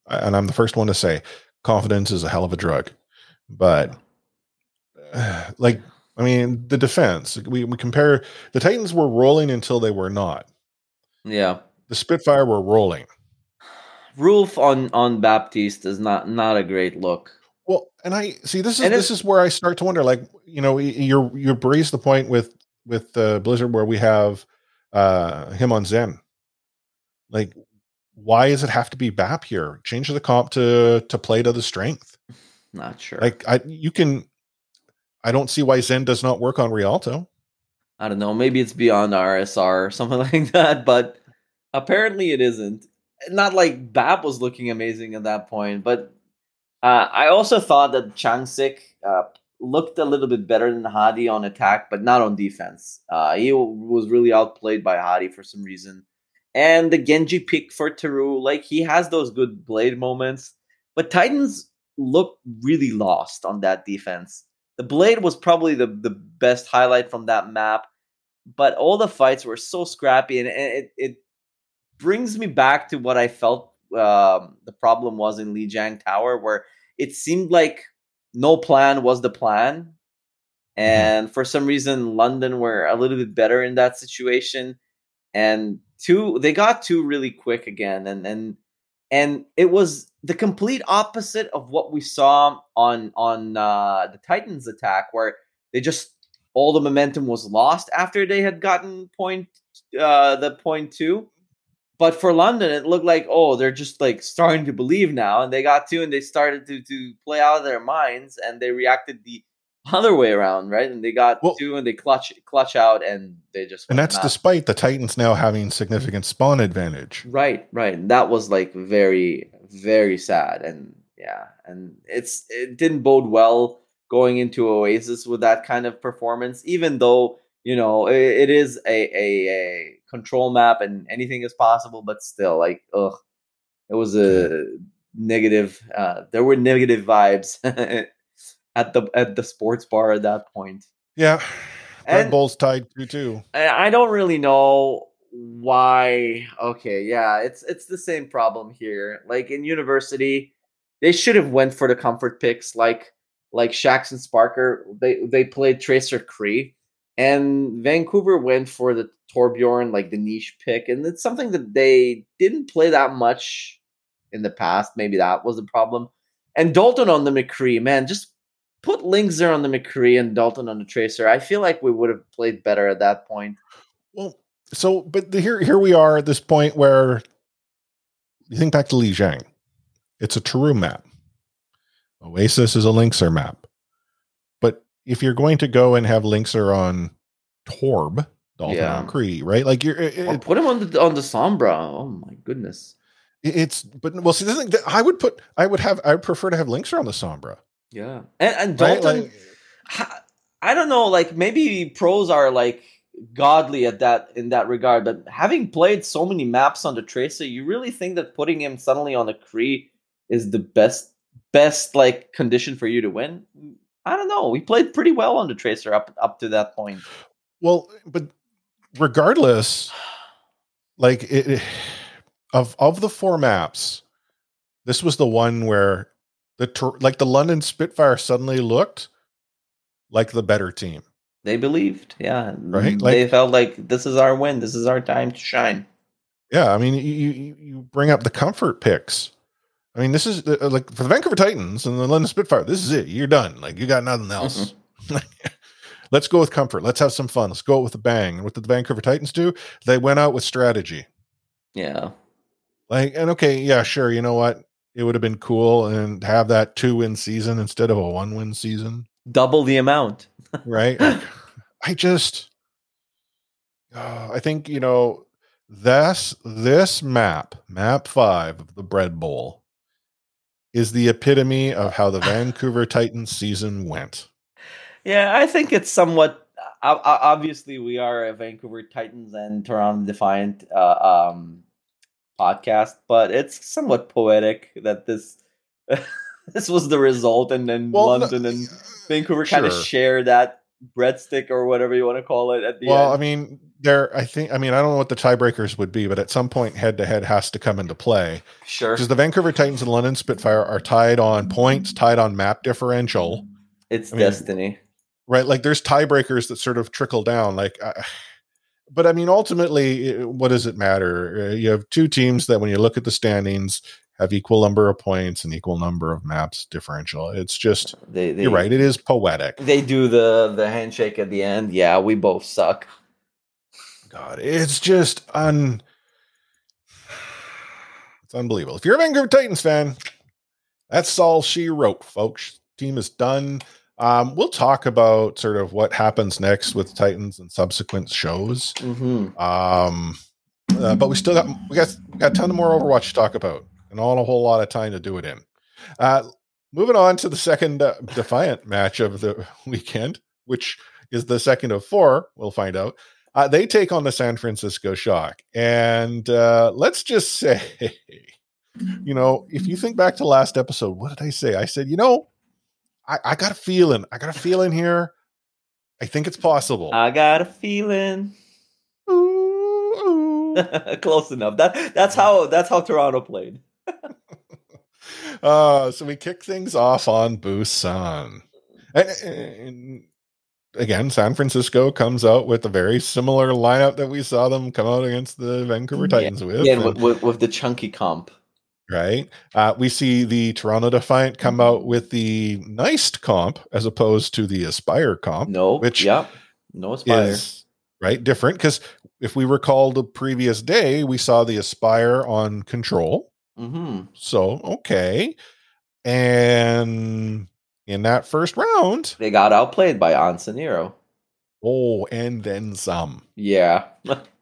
and I'm the first one to say confidence is a hell of a drug, but uh, like I mean, the defense we we compare the Titans were rolling until they were not. yeah. The Spitfire were rolling. Roof on on Baptiste is not not a great look. Well, and I see this is And this is where I start to wonder. Like, you know, you're you raised the point with with uh, Blizzard where we have uh him on Zen. Like, why does it have to be Bap here? Change the comp to to play to the strength. Not sure. Like, I you can. I don't see why Zen does not work on Rialto. I don't know. Maybe it's beyond RSR or something like that, but apparently it isn't. Not like Bap was looking amazing at that point, but uh, I also thought that Changsik uh, looked a little bit better than Hadi on attack, but not on defense. Uh, he w- was really outplayed by Hadi for some reason. And the Genji pick for Teru, like he has those good blade moments, but Titans looked really lost on that defense. The blade was probably the, the best highlight from that map, but all the fights were so scrappy, and, it, it brings me back to what I felt um, the problem was in Lijiang Tower, where it seemed like no plan was the plan, and for some reason London were a little bit better in that situation, and two they got two really quick again, and and and it was the complete opposite of what we saw on on uh, the Titans attack, where they just all the momentum was lost after they had gotten point uh, the point two. But for London, it looked like oh they're just like starting to believe now, and they got two, and they started to to play out of their minds, and they reacted the other way around, right? And they got Well- two, and they clutch clutch out, and they just And that's nuts. despite the Titans now having significant spawn advantage. Right, right. And that was like very, very sad. And yeah, and it's it didn't bode well going into Oasis with that kind of performance, even though, you know, it, it is a, a a control map and anything is possible, but still, like, ugh. It was a negative uh there were negative vibes at the at the sports bar at that point. Yeah. Red And- Bull's tied two two. I don't really know why. Okay, yeah, it's it's the same problem here. Like in university, they should have went for the comfort picks, like like Shax and Sparker. They they played Tracer Cree, and Vancouver went for the Torbjorn, like the niche pick, and it's something that they didn't play that much in the past. Maybe that was the problem. And Dalton on the McCree, man, just put Linkzr on the McCree and Dalton on the Tracer. I feel like we would have played better at that point. Well, so but the, here here we are at this point where you think back to Li Jiang. It's a Teru map. Oasis is a Linkzr map. But if you're going to go and have Linkzr on Torb, Dalton Yeah. on Cree, right? Like you're it, put him on the on the Sombra. Oh my goodness. it's but well see the thing that I would put I would have I would prefer to have Linkzr on the Sombra. Yeah, and and Right? Dalton. Like ha- I don't know. Like maybe pros are like godly at that in that regard, but having played so many maps on the Tracer, you really think that putting him suddenly on the Cree is the best best like condition for you to win? I don't know. We played pretty well on the Tracer up up to that point. well, but regardless, like it, it- of of the four maps, this was the one where the like the London Spitfire suddenly looked like the better team. They believed, yeah. Right, mm, they felt like this is our win. This is our time to shine. Yeah, I mean, you you, bring up the comfort picks. I mean, this is uh, uh, like for the Vancouver Titans and the London Spitfire. This is it. You're done. Like you got nothing mm-hmm. else. Let's go with comfort. Let's have some fun. Let's go out with a bang. And what did the Vancouver Titans do? They went out with strategy. Yeah. Like, and okay, yeah, sure. You know what? It would have been cool and have that two win season instead of a one win season, Double the amount. right? Like, I just, oh, I think you know this this map, map five of the Bread Bowl, is the epitome of how the Vancouver Titans season went. Yeah, I think it's somewhat. Uh, obviously, we are a Vancouver Titans and Toronto Defiant uh, um, podcast, but it's somewhat poetic that this this was the result, and then well, London no, and Vancouver sure. kind of share that breadstick or whatever you want to call it at the well, end. I mean, there. I think. I mean, I don't know what the tiebreakers would be, but at some point, head to head has to come into play. Sure. Because the Vancouver Titans and London Spitfire are tied on points, tied on map differential. It's I destiny, mean, right? Like, there's tiebreakers that sort of trickle down. Like, uh, but I mean, ultimately, what does it matter? Uh, you have two teams that, when you look at the standings, have equal number of points and equal number of maps differential. It's just they, they, you're right. It is poetic. They do the the handshake at the end. Yeah, we both suck. God, it's just un. It's unbelievable. If you're a Vancouver Titans fan, that's all she wrote, folks. Team is done. Um, we'll talk about sort of what happens next with Titans and subsequent shows. Mm-hmm. Um, uh, but we still got we got we got a ton of more Overwatch to talk about and not a whole lot of time to do it in. Uh, moving on to the second uh, Defiant match of the weekend, which is the second of four, we'll find out. Uh, they take on the San Francisco Shock. And uh, let's just say, you know, if you think back to last episode, what did I say? I said, you know, I, I got a feeling. I got a feeling here. I think it's possible. I got a feeling. Ooh, ooh. Close enough. That that's how that's how Toronto played. uh, so we kick things off on Busan. And, and, again, San Francisco comes out with a very similar lineup that we saw them come out against the Vancouver Titans yeah. with. Yeah, and, with, with, the chunky comp. Right. Uh, we see the Toronto Defiant come out with the nice comp as opposed to the Aspire comp. No, which yeah, no Aspire. Is, right, different because if we recall the previous day, we saw the Aspire on Control Mm-hmm. So, okay. And in that first round, they got outplayed by Ansanero. Oh, and then some. Yeah.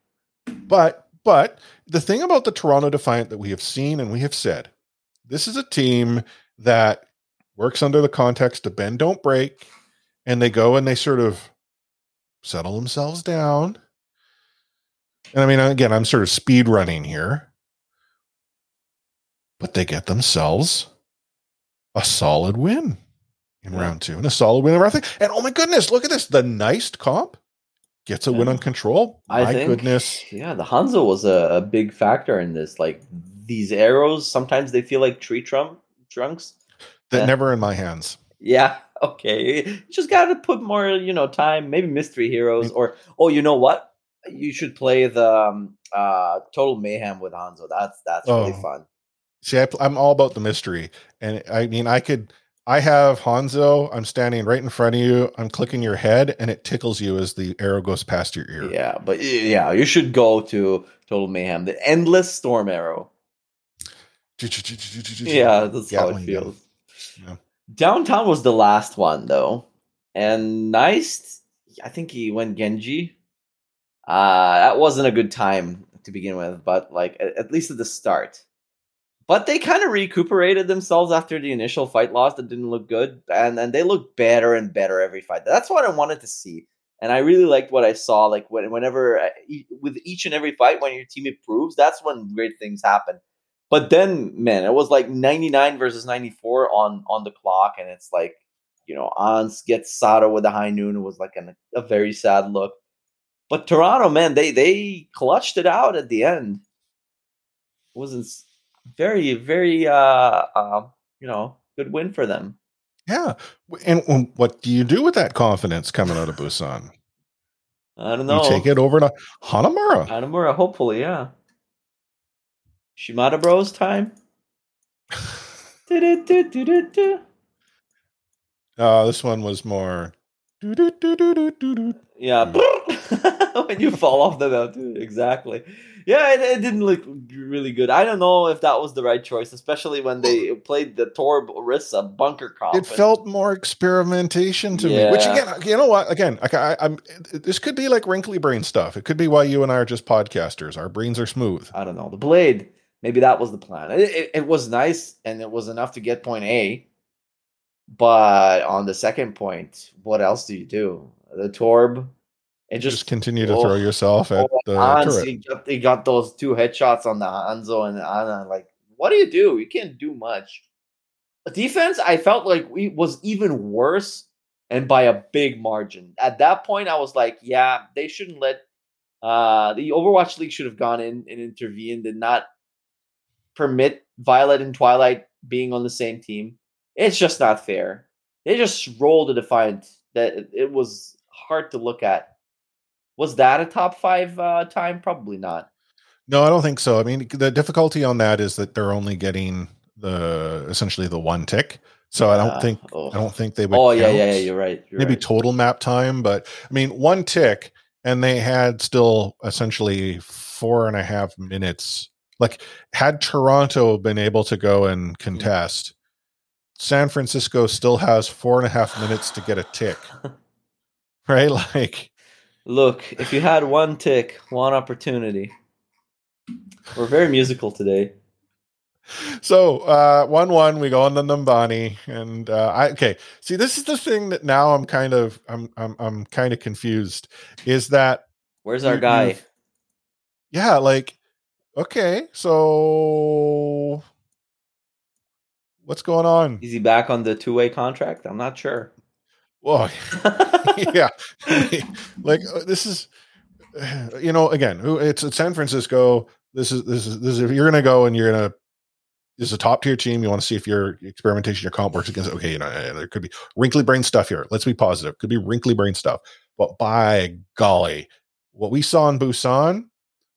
but but the thing about the Toronto Defiant that we have seen and we have said, this is a team that works under the context of bend don't break, and they go and they sort of settle themselves down. And I mean, again, I'm sort of speed running here, but they get themselves a solid win in yeah. round two and a solid win in round three. And oh my goodness, look at this. The nice comp gets a yeah. win on control. My I think, goodness. Yeah, the Hanzo was a, a, big factor in this. Like these arrows, sometimes they feel like tree trunk trunks. That uh, never in my hands. Yeah. Okay. You just got to put more, you know, time. Maybe mystery heroes, or oh, you know what? You should play the um, uh, Total Mayhem with Hanzo. That's that's oh. really fun. See, I, am all about the mystery, and I mean, I could. I have Hanzo. I'm standing right in front of you. I'm clicking your head, and it tickles you as the arrow goes past your ear. Yeah, but yeah, you should go to Total Mayhem, the endless storm arrow. yeah, that's how it feels. Yeah. Downtown was the last one though, and nice. I think he went Genji. Uh, that wasn't a good time to begin with, but like at least at the start but they kind of recuperated themselves after the initial fight loss that didn't look good, and and they look better and better every fight. That's what I wanted to see, and I really liked what I saw. Like when, whenever uh, with each and every fight, when your team improves, that's when great things happen. But then, man, it was like 99 versus 94 on on the clock, and it's like you know, Ans gets Sato with a high noon. It was like an, a very sad look. But Toronto, man, they they clutched it out at the end. It wasn't very, very, uh, uh, you know, good win for them. Yeah. And what do you do with that confidence coming out of Busan? I don't know. You take it over to Hanamura. Hanamura, hopefully, yeah. Shimada Bros time. uh, this one was more. Yeah, when you fall off the mountain, exactly yeah, it, it, didn't look really good. I don't know if that was the right choice, especially when they played the Torb Orisa bunker comp. It felt more experimentation to yeah. me. Which again, you know what? Again, I, am this could be like wrinkly brain stuff. It could be why you and I are just podcasters. Our brains are smooth. I don't know. The blade, maybe that was the plan. It, it, it was nice and it was enough to get point A. But on the second point, what else do you do? The Torb, it Just, just, continue to oh, throw yourself at oh, the Hans, turret. he, got, he got those two headshots on the Hanzo and Ana. Like, what do you do? You can't do much. Defense, I felt like we was even worse and by a big margin. At that point, I was like, yeah, they shouldn't let uh the Overwatch League should have gone in and intervened and not permit Viol2t and Twilight being on the same team. It's just not fair. They just rolled a defiant that it was hard to look at. Was that a top five uh, time? Probably not. No, I don't think so. I mean, the difficulty on that is that they're only getting the essentially the one tick. So I don't Uh, think oh. I don't think they would. Oh yeah, yeah, yeah. You're right. You're maybe right. total map time, but I mean, one tick, and they had still essentially four and a half minutes. Like, had Toronto been able to go and contest, San Francisco still has four and a half minutes to get a tick, right? Like, Look, if you had one tick, one opportunity. We're very musical today. so uh one one we go on the Numbani and uh I okay see this is the thing that now I'm kind of I'm I'm I'm kind of confused is that Where's our You- guy? yeah like okay so what's going on Is he back on the two-way contract? I'm not sure. Well yeah. Like uh, this is you know again it's it's san francisco. This is this is this is if you're gonna go and you're gonna this is a top tier team you want to see if your experimentation your comp works against okay you know eh, there could be wrinkly brain stuff here. Let's be positive. Could be wrinkly brain stuff. But by golly what we saw in busan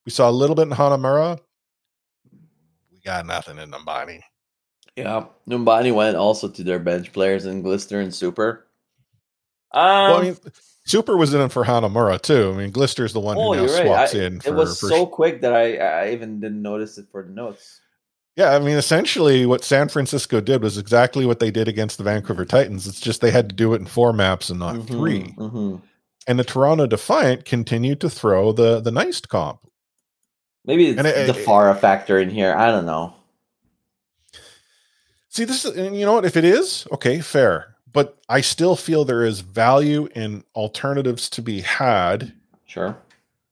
we saw a little bit in hanamura we got nothing in Numbani. Yeah, Numbani went also to their bench players in Glister and Super. Um, well i mean super was in for hanamura too i mean glister's the one oh, who now right. swaps I- in for, it was for so quick that I, I even didn't notice it for the notes. Yeah, I mean, essentially, what San Francisco did was exactly what they did against the Vancouver Titans. It's just they had to do it in four maps and not Mhm, three. mhm. And the Toronto Defiant continued to throw the the nice comp. Maybe it's And it- the Pharah factor in here. I don't know. See, this is, and you know what? If it is, okay, fair. But I still feel there is value in alternatives to be had. Sure.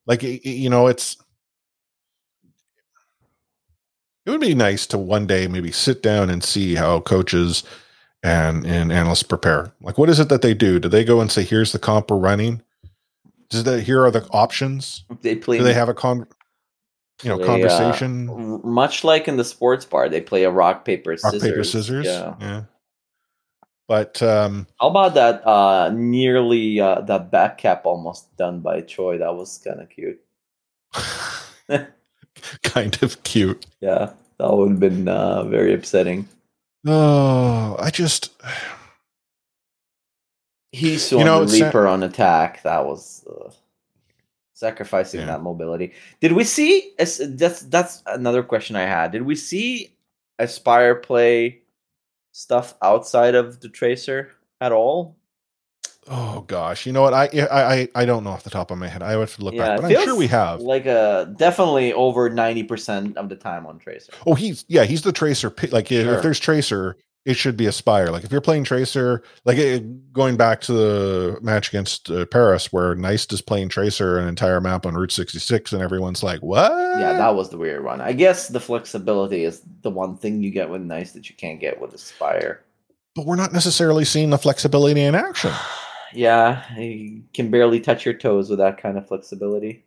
Like, you know, it's, it would be nice to one day maybe sit down and see how coaches and, and analysts prepare. Like, what is it that they do? Do they go and say, here's the comp we're running? Does that, here are the options? They play. Do they have a con, you know, play, uh, conversation? r- much like in the sports bar, they play a rock paper rock scissors. paper scissors Yeah. yeah but um How about that? Uh, nearly uh, that back cap almost done by Troy. That was kind of cute. kind of cute Yeah, that would have been uh, very upsetting. oh i just He's You know, the Sa- Reaper on attack. That was uh, sacrificing Yeah. that mobility. Did we see? That's that's another question I had. Did we see Aspire play stuff outside of the Tracer at all? oh gosh you know what i I- i don't know off the top of my head i would have to look Yeah, back but i'm sure we have Like a definitely over ninety percent of the time on Tracer. oh he's yeah he's the tracer like Sure. if there's tracer it should be aspire like if you're playing tracer like eh, going back to the match against uh, paris where nice is playing tracer an entire map on route 66 and everyone's like what Yeah, that was the weird one. I guess the flexibility is the one thing you get with Nice that you can't get with Aspire. but we're not necessarily seeing the flexibility in action Yeah, you can barely touch your toes with that kind of flexibility.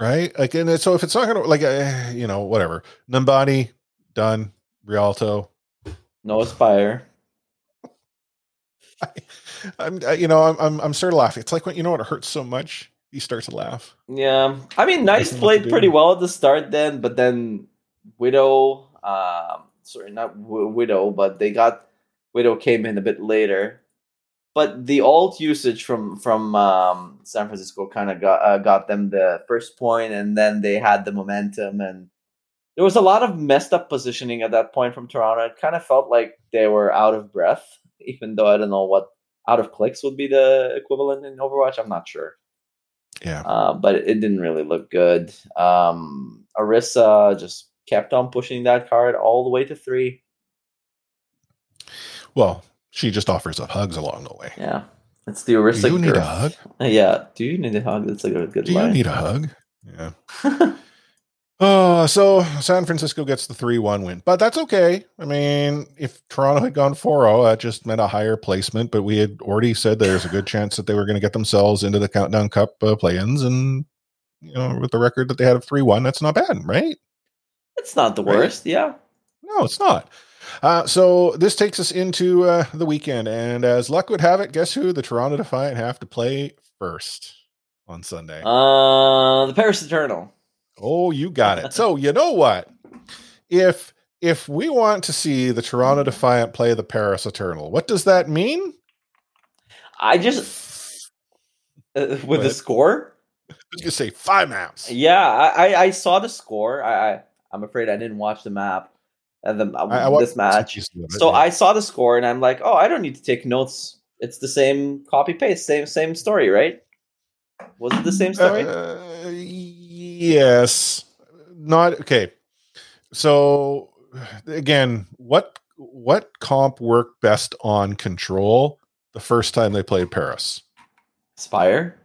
right? Like, and so if it's not gonna like, uh, you know, whatever, Numbani done, Rialto. No Aspire. I'm, I, you know, I'm, I'm, I'm sort of laughing. It's like when you know what it hurts so much, you start to laugh. Yeah, I mean, Nice Nothing what to played pretty well at the start then, but then Widow, um, sorry, not w- Widow, but they got Widow came in a bit later. But the alt usage from from um, San Francisco kind of got uh, got them the first point, and then they had the momentum, and there was a lot of messed up positioning at that point from Toronto. It kind of felt like they were out of breath, even though I don't know what out of clicks would be the equivalent in Overwatch. I'm not sure Yeah, uh, but it didn't really look good. Um, Orisa just kept on pushing that card all the way to three. Well, she just offers up hugs along the way. Yeah, it's the heuristic. you need a hug? Yeah. Do you need a hug? That's like a good, good Do you need a hug? Yeah. Oh, so San Francisco gets the 3 1 win, but that's okay. I mean, if Toronto had gone 4 0, that just meant a higher placement, but we had already said there's a good chance that they were going to get themselves into the Countdown Cup uh, play ins. And, you know, with the record that they had of 3 1, that's not bad, right? it's not the Right. worst. Yeah. No, it's not. Uh, so this takes us into uh, the weekend. And as luck would have it, guess who the Toronto Defiant have to play first on Sunday? Uh, the Paris Eternal. Oh, you got it. So you know what? If if we want to see the Toronto Defiant play the Paris Eternal, what does that mean? I just uh, with the score. I was gonna say five maps. Yeah, I, I, I saw the score. I, I I'm afraid I didn't watch the map. Uh, the I, I this match. it, So yeah. I saw the score and I'm like, oh, I don't need to take notes. It's the same copy paste, same same story, right? Was it the same story? Uh, yes, not okay. So again, what what comp worked best on control the first time they played Paris? Spire.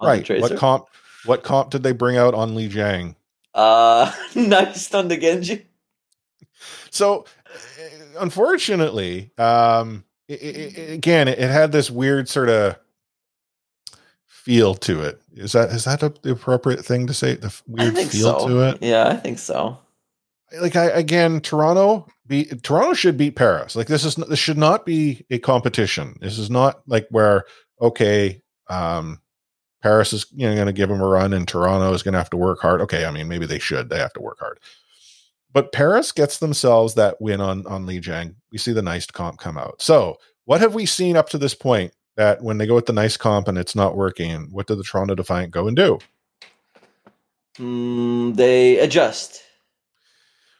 right. What comp? What comp did they bring out on Li Jiang? Uh, nice on the Genji. So, unfortunately, um, i i i- again, it, it had this weird sort of feel to it. Is that is that a, the appropriate thing to say? The weird feel so. to it. Yeah, I think so. Like I again, Toronto beat Toronto should beat Paris. Like this is this should not be a competition. This is not like where okay, um, Paris is you know going to give them a run, and Toronto is going to have to work hard. Okay, I mean maybe they should. They have to work hard. But Paris gets themselves that win on on Li Jiang. We see the nice comp come out. So what have we seen up to this point that when they go with the nice comp and it's not working, what did the Toronto Defiant go and do? Mm, they adjust.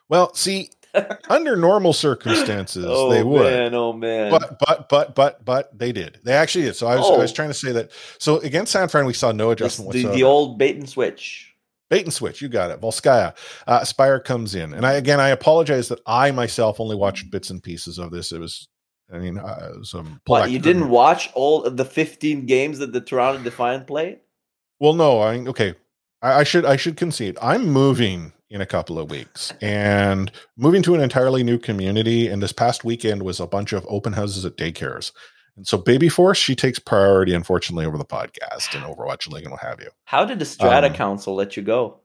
Well, see, under normal circumstances, oh they would. Oh man, oh man. But but but but but they did. They actually did. So I was I was Oh. trying to say that. So against San Fran, we saw no adjustment the, whatsoever. the old bait and switch. Bait and switch. You got it. Volskaya. Uh, Spire comes in, and I again I apologize that I myself only watched bits and pieces of this. It was, I mean, uh, um, What you didn't watch all of the 15 games that the Toronto Defiant played? Well, no, I okay. I, I should I should concede. I'm moving in a couple of weeks and moving to an entirely new community. And this past weekend was a bunch of open houses at daycares. And so Baby Force, she takes priority, unfortunately, over the podcast and Overwatch League and what have you. How did the Strata Um, Council let you go?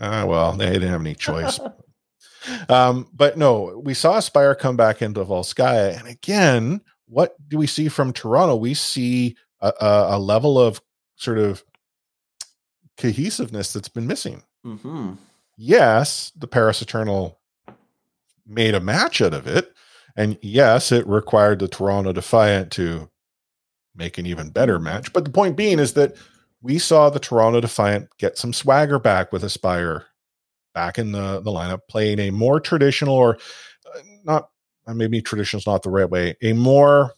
Ah, well, they didn't have any choice. um, but no, we saw Spire come back into Volskaya. And again, what do we see from Toronto? We see a, a, a level of sort of cohesiveness that's been missing. hmm yes, the Paris Eternal made a match out of it. And yes, it required the Toronto Defiant to make an even better match. But the point being is that we saw the Toronto Defiant get some swagger back with Aspire back in the, the lineup, playing a more traditional or uh, not, uh, maybe traditional is not the right way, a more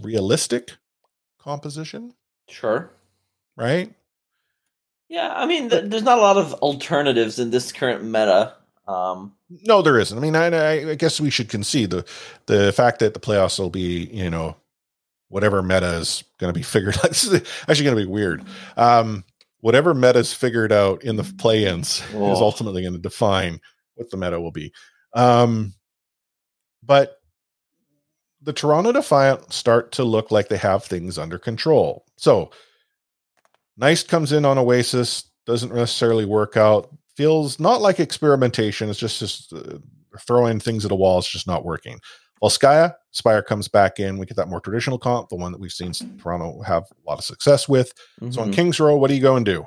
realistic composition, Sure. right? Yeah, I mean, th- there's not a lot of alternatives in this current meta. Um, No, there isn't. I mean, I, I guess we should concede the the fact that the playoffs will be, you know, whatever meta is going to be figured. out. This is actually going to be weird. Um, whatever meta's figured out in the play-ins is Oh. ultimately going to define what the meta will be. Um, but the Toronto Defiant start to look like they have things under control. So, Nice comes in on Oasis, doesn't necessarily work out. Feels not like experimentation. It's just just uh, throwing things at a wall. It's just not working. Volskaya, Spire comes back in. We get that more traditional comp, the one that we've seen Toronto have a lot of success with. So on mhm. Kings Row, what do you go and do?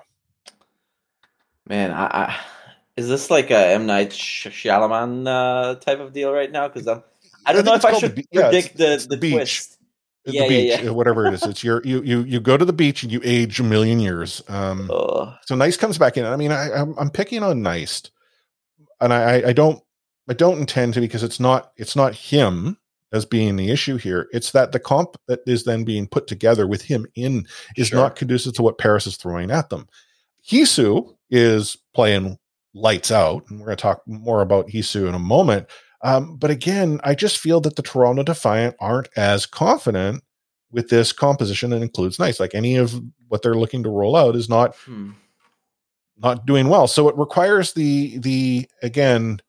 man, I, I, is this like a M Night Sh- Shyamalan uh, type of deal right now? Because I'm, I don't think know if I should the yeah, predict the it's the, beach. twist. The Yeah, yeah, beach, yeah. uh, whatever it is. It's your you you you go to the beach and you age a million years. Um, so Nice comes back in. I mean, I, I'm I'm picking on Nice, and I I- I don't I don't intend to because it's not it's not him as being the issue here. It's that the comp that is then being put together with him in is Sure. not conducive to what Paris is throwing at them. Hisu is playing lights out. And we're going to talk more about Hisu in a moment. Um, but again, I just feel that the Toronto Defiant aren't as confident with this composition that includes nice. Like any of what they're looking to roll out is not Hmm. not doing well. So it requires the the again,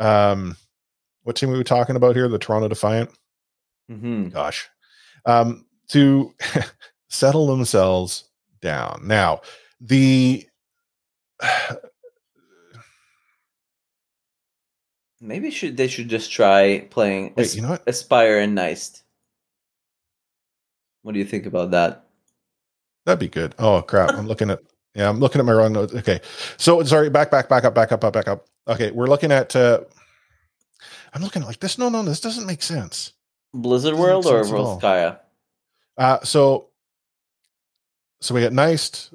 um, what team are we talking about here? The Toronto Defiant. hmm Gosh, um, to settle themselves down. Now the Maybe should they should just try playing wait, As- you know what? Aspire and Neist. What do you think about that? That'd be good. Oh crap! I'm looking at yeah, I'm looking at my wrong notes. Okay, so sorry, back, back, back up, back up, up, back up. Okay, we're looking at. uh I'm looking at like this. No, no, this doesn't make sense. Blizzard World or sense at all. Volskaya? Uh so so we got Nice.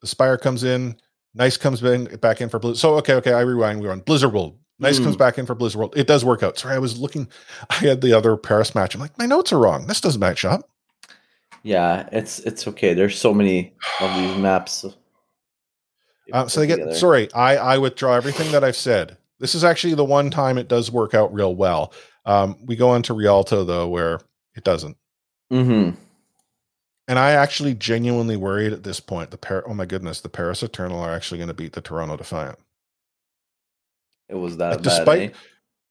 The Spire comes in. Nice comes in back in for Blizzard. So okay, okay, I rewind. We were on Blizzard World. Nice Hmm. comes back in for Blizzard World. It does work out. Sorry, I was looking. I had the other Paris match. I'm like, my notes are wrong. This doesn't match up. Yeah, it's it's okay. There's so many of these maps. Uh, so they get together. sorry. I I withdraw everything that I've said. This is actually the one time it does work out real well. Um, we go on to Rialto though, where it doesn't. Mhm. And I actually genuinely worried at this point. The Par- oh my goodness, the Paris Eternal are actually going to beat the Toronto Defiant. It was that Like, bad. despite- eh?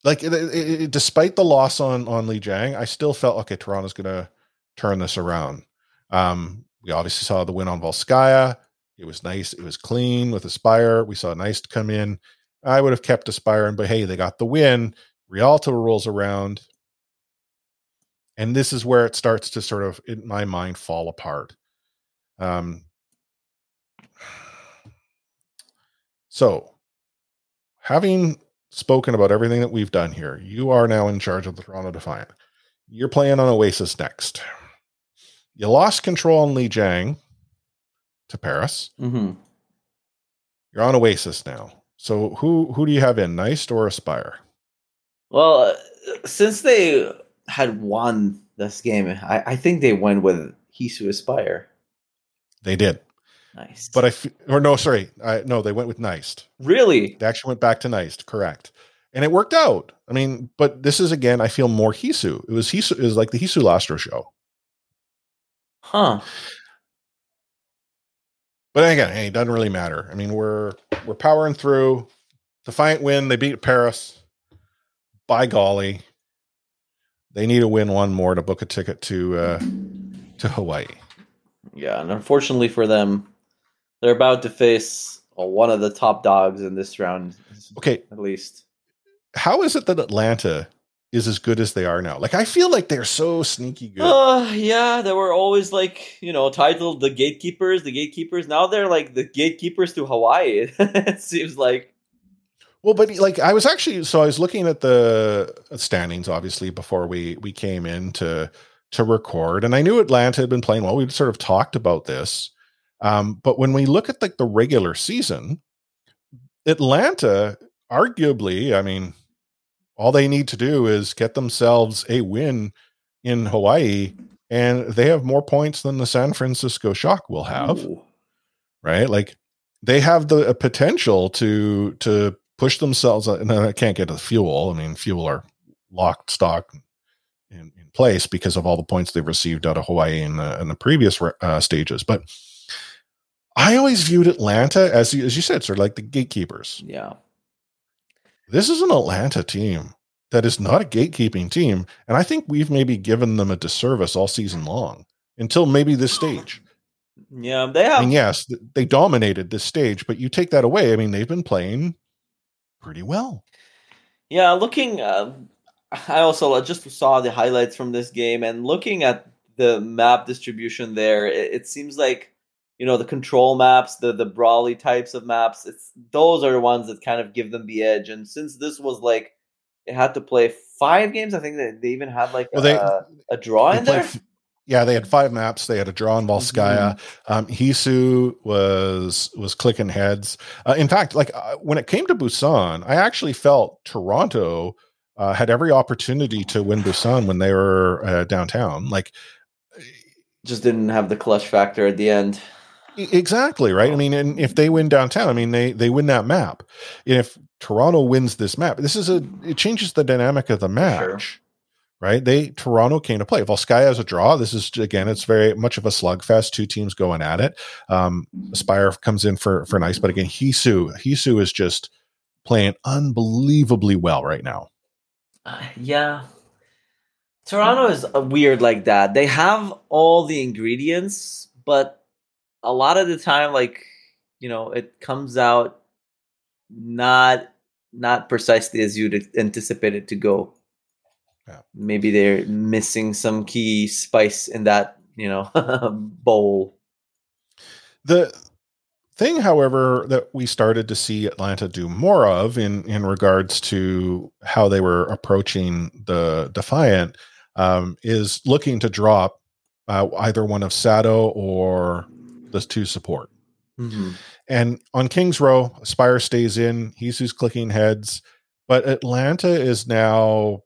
Like it, it- it- despite the loss on on Li Jiang, I still felt okay. Toronto's going to turn this around. Um, we obviously saw the win on Volskaya. It was nice. It was clean with Aspire. We saw Nice to come in. I would have kept Aspire, but hey, they got the win. Rialto rolls around, and this is where it starts to sort of, in my mind, fall apart. Um, so, having spoken about everything that we've done here, you are now in charge of the Toronto Defiant. You're playing on Oasis next. You lost control on Li Jiang to Paris. Mhm. You're on Oasis now. So who who do you have in, Nice or Aspire? Well, uh, since they had won this game, I, I think they went with Hisu Aspire. They did, Nice. but I f- or no, sorry, I, no, they went with Nice. really, They actually went back to Nice, correct? And it worked out. I mean, but this is again, I feel more Hisu. It was Hisu. It was like the Hisu Lastro show. huh? But again, hey, it doesn't really matter. I mean, we're we're powering through. Defiant win. They beat Paris. By golly, they need to win one more to book a ticket to uh, to Hawaii. Yeah, and unfortunately for them, they're about to face well, one of the top dogs in this round, Okay, at least. how is it that Atlanta is as good as they are now? Like, I feel like they're so sneaky good. Uh, yeah, they were always like you know titled the gatekeepers, the gatekeepers. Now they're like the gatekeepers to Hawaii. it seems like. Well, but like I was actually so I was looking at the standings obviously before we we came in to to record, and I knew Atlanta had been playing well. We'd sort of talked about this, um, but when we look at like the regular season, Atlanta arguably, I mean, all they need to do is get themselves a win in Hawaii, and they have more points than the San Francisco Shock will have Ooh. right? Like they have the uh, potential to to push themselves. And I can't get to the fuel. I mean, fuel are locked stock in, in place because of all the points they've received out of Hawaii in the in the previous uh, stages. But I always viewed Atlanta as you, as you said, sort of like the gatekeepers. Yeah. This is an Atlanta team that is not a gatekeeping team, and I think we've maybe given them a disservice all season long until maybe this stage. Yeah, they have. I mean, yes, they dominated this stage, but you take that away. I mean, they've been playing pretty well. Yeah, looking. Uh, I also just saw the highlights from this game, and looking at the map distribution there, it, it seems like you know the control maps, the the brawly types of maps. It's those are the ones that kind of give them the edge. And since this was like it had to play five games, I think that they even had like Well, they- a, a draw in there. f- yeah, they had five maps. They had a draw in Volskaya. Um, Hisu was was clicking heads. Uh, in fact, like uh, when it came to Busan, I actually felt Toronto uh, had every opportunity to win Busan when they were uh, downtown. Like Just didn't have the clutch factor at the end. Exactly right. I mean, and if they win downtown, I mean they they win that map. If Toronto wins this map, this is a it changes the dynamic of the match. Right? They Toronto came to play. Volskaya has a draw. This is again, it's very much of a slugfest. Two teams going at it. Um, Aspire comes in for for nice, but again, Hisu Hisu is just playing unbelievably well right now. Uh, yeah. Toronto is uh, weird like that. They have all the ingredients, but a lot of the time, like you know, it comes out not not precisely as you'd anticipate it to go. Yeah. Maybe they're missing some key spice in that you know bowl. The thing, however, that we started to see Atlanta do more of in in regards to how they were approaching the Defiant um, is looking to drop uh, either one of Sato or two support. Mm-hmm. And on Kings Row, Spire stays in. He's who's clicking heads, but Atlanta is now.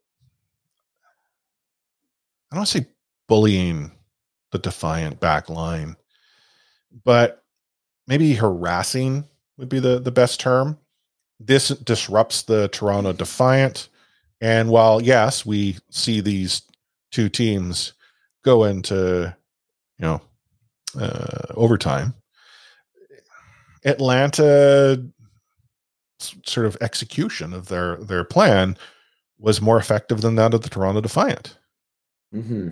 I don't say bullying the Defiant back line, but maybe harassing would be the, the best term. This disrupts the Toronto Defiant. And while, yes, we see these two teams go into, you know, uh, overtime, Atlanta sort of execution of their their plan was more effective than that of the Toronto Defiant. Mm-hmm.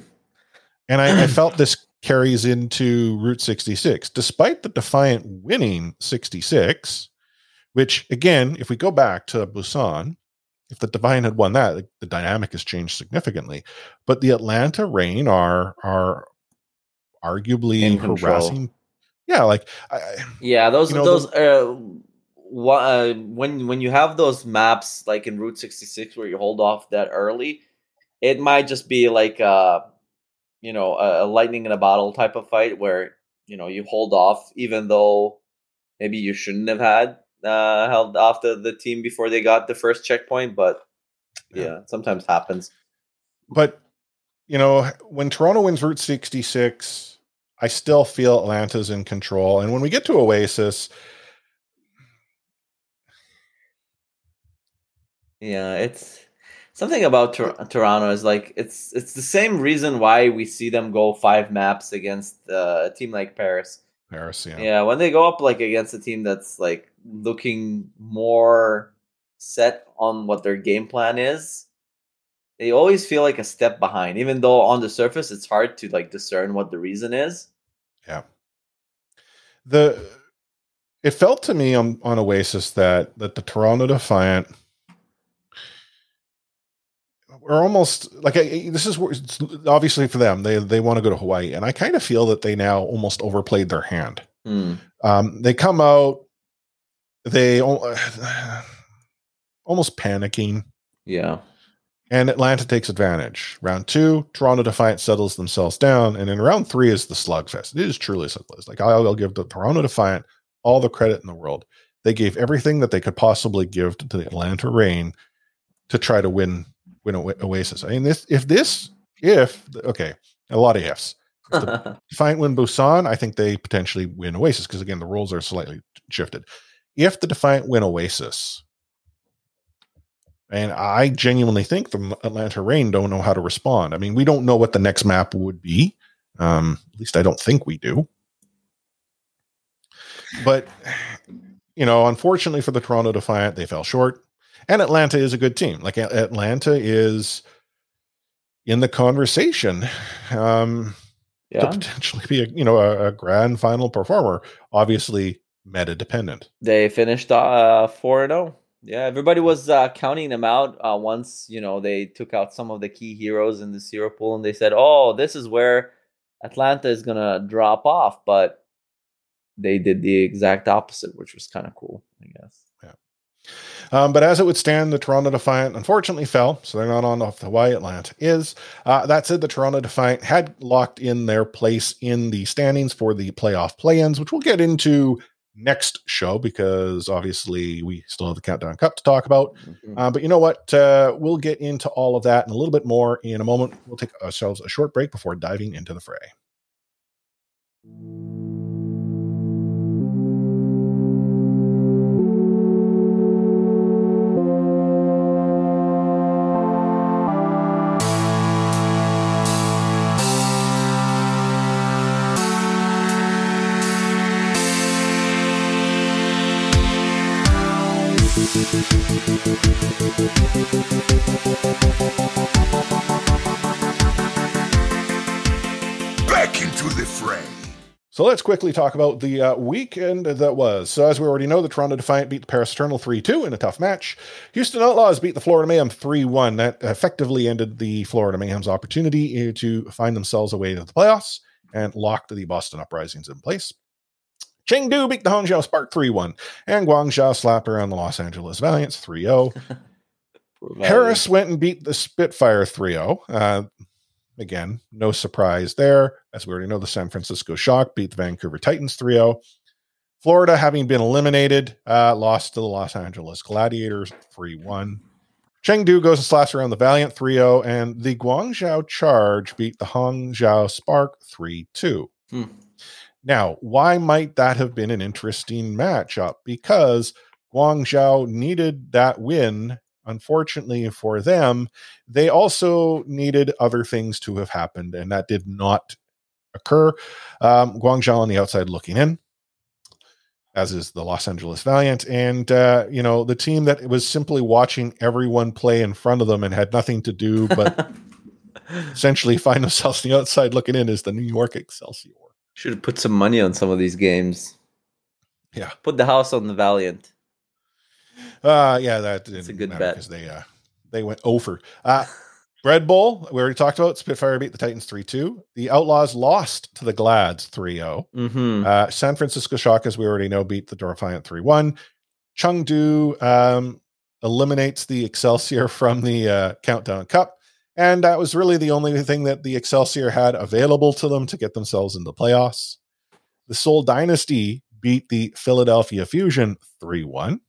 And I, I felt this carries into Route 66, despite the Defiant winning 66, which again, if we go back to Busan, if the Defiant had won that, the, the dynamic has changed significantly. But the Atlanta Reign are are arguably In control. harassing. Yeah, like I, I- Yeah, those You know, those uh, wha- uh, when when you have those maps like in Route 66 where you hold off that early, it might just be like uh you know a, a lightning in a bottle type of fight where you know you hold off even though maybe you shouldn't have had uh held off the, the team before they got the first checkpoint, but Yeah. yeah, it sometimes happens. but you know, when Toronto wins Route 66, I still feel Atlanta's in control. And when we get to Oasis, Yeah, it's something about Tor- Toronto is like it's it's the same reason why we see them go five maps against uh, a team like Paris. Paris, yeah. Yeah, when they go up like against a team that's like looking more set on what their game plan is, they always feel like a step behind. Even though on the surface it's hard to like discern what the reason is. Yeah. The it felt to me on, on Oasis that that the Toronto Defiant are almost like I, this is obviously for them they they want to go to Hawaii and I kind of feel that they now almost overplayed their hand. Hmm. Um, they come out they al- almost panicking Yeah. And Atlanta takes advantage. Round two, Toronto Defiant settles themselves down, and in round three is the slugfest. It is truly a slugfest. Like I'll, I'll give the Toronto Defiant all the credit in the world. They gave everything that they could possibly give to the Atlanta Reign to try to win win Oa- Oasis. I mean, this if this if okay, a lot of ifs. If the Defiant win Busan, I think they potentially win Oasis because again the rules are slightly shifted. If the Defiant win Oasis, and I genuinely think the Atlanta Reign don't know how to respond. I mean, we don't know what the next map would be. Um, at least I don't think we do. But you know, unfortunately for the Toronto Defiant, they fell short. And Atlanta is a good team. Like A- Atlanta is in the conversation um, to potentially be a you know a, a grand final performer. Obviously, meta dependent. They finished uh four and zero. Yeah, everybody was uh, counting them out uh, once you know they took out some of the key heroes in the zero pool, and they said, "Oh, this is where Atlanta is gonna drop off." But they did the exact opposite, which was kind of cool, I guess. Um, but as it would stand, the Toronto Defiant unfortunately fell, so they're not on off the Hawaii Atlanta is. Uh, that said, the Toronto Defiant had locked in their place in the standings for the playoff play-ins, which we'll get into next show because obviously we still have the Countdown Cup to talk about. Mhm. Uh, but you know what? Uh, we'll get into all of that and a little bit more in a moment. We'll take ourselves a short break before diving into the fray. Back into the fray. So let's quickly talk about the uh, weekend that was. So, as we already know, the Toronto Defiant beat the Paris Eternal 3 2 in a tough match. Houston Outlaws beat the Florida Mayhem 3 1. That effectively ended the Florida Mayhem's opportunity to find themselves a way to the playoffs and locked the Boston Uprisings in place. Chengdu beat the Hangzhou Spark 3 1. And Guangzhou slapped around the Los Angeles Valiants 3 0. Harris went and beat the Spitfire 3 0. Uh, again, no surprise there. As we already know, the San Francisco Shock beat the Vancouver Titans 3 0. Florida, having been eliminated, uh, lost to the Los Angeles Gladiators 3 1. Chengdu goes and slaps around the Valiant 3 0. And the Guangzhou Charge beat the Hangzhou Spark 3 2. Hmm. Now, why might that have been an interesting matchup? Because Guangzhou needed that win unfortunately for them, they also needed other things to have happened, and that did not occur. Um, Guangzhou on the outside looking in, as is the Los Angeles Valiant, and uh, you know the team that was simply watching everyone play in front of them and had nothing to do but essentially find themselves on the outside looking in is the New York Excelsior. Should have put some money on some of these games. Yeah. Put the house on the Valiant. Uh yeah, that didn't a good bet. because they uh they went over. Uh Red Bull, we already talked about Spitfire beat the Titans 3-2. The Outlaws lost to the Glads 3-0. Mm-hmm. Uh, San Francisco Shock, as we already know, beat the Defiant 3 1. Chengdu um, eliminates the Excelsior from the uh, Countdown Cup. And that was really the only thing that the Excelsior had available to them to get themselves into the playoffs. The Seoul Dynasty beat the Philadelphia Fusion 3 1.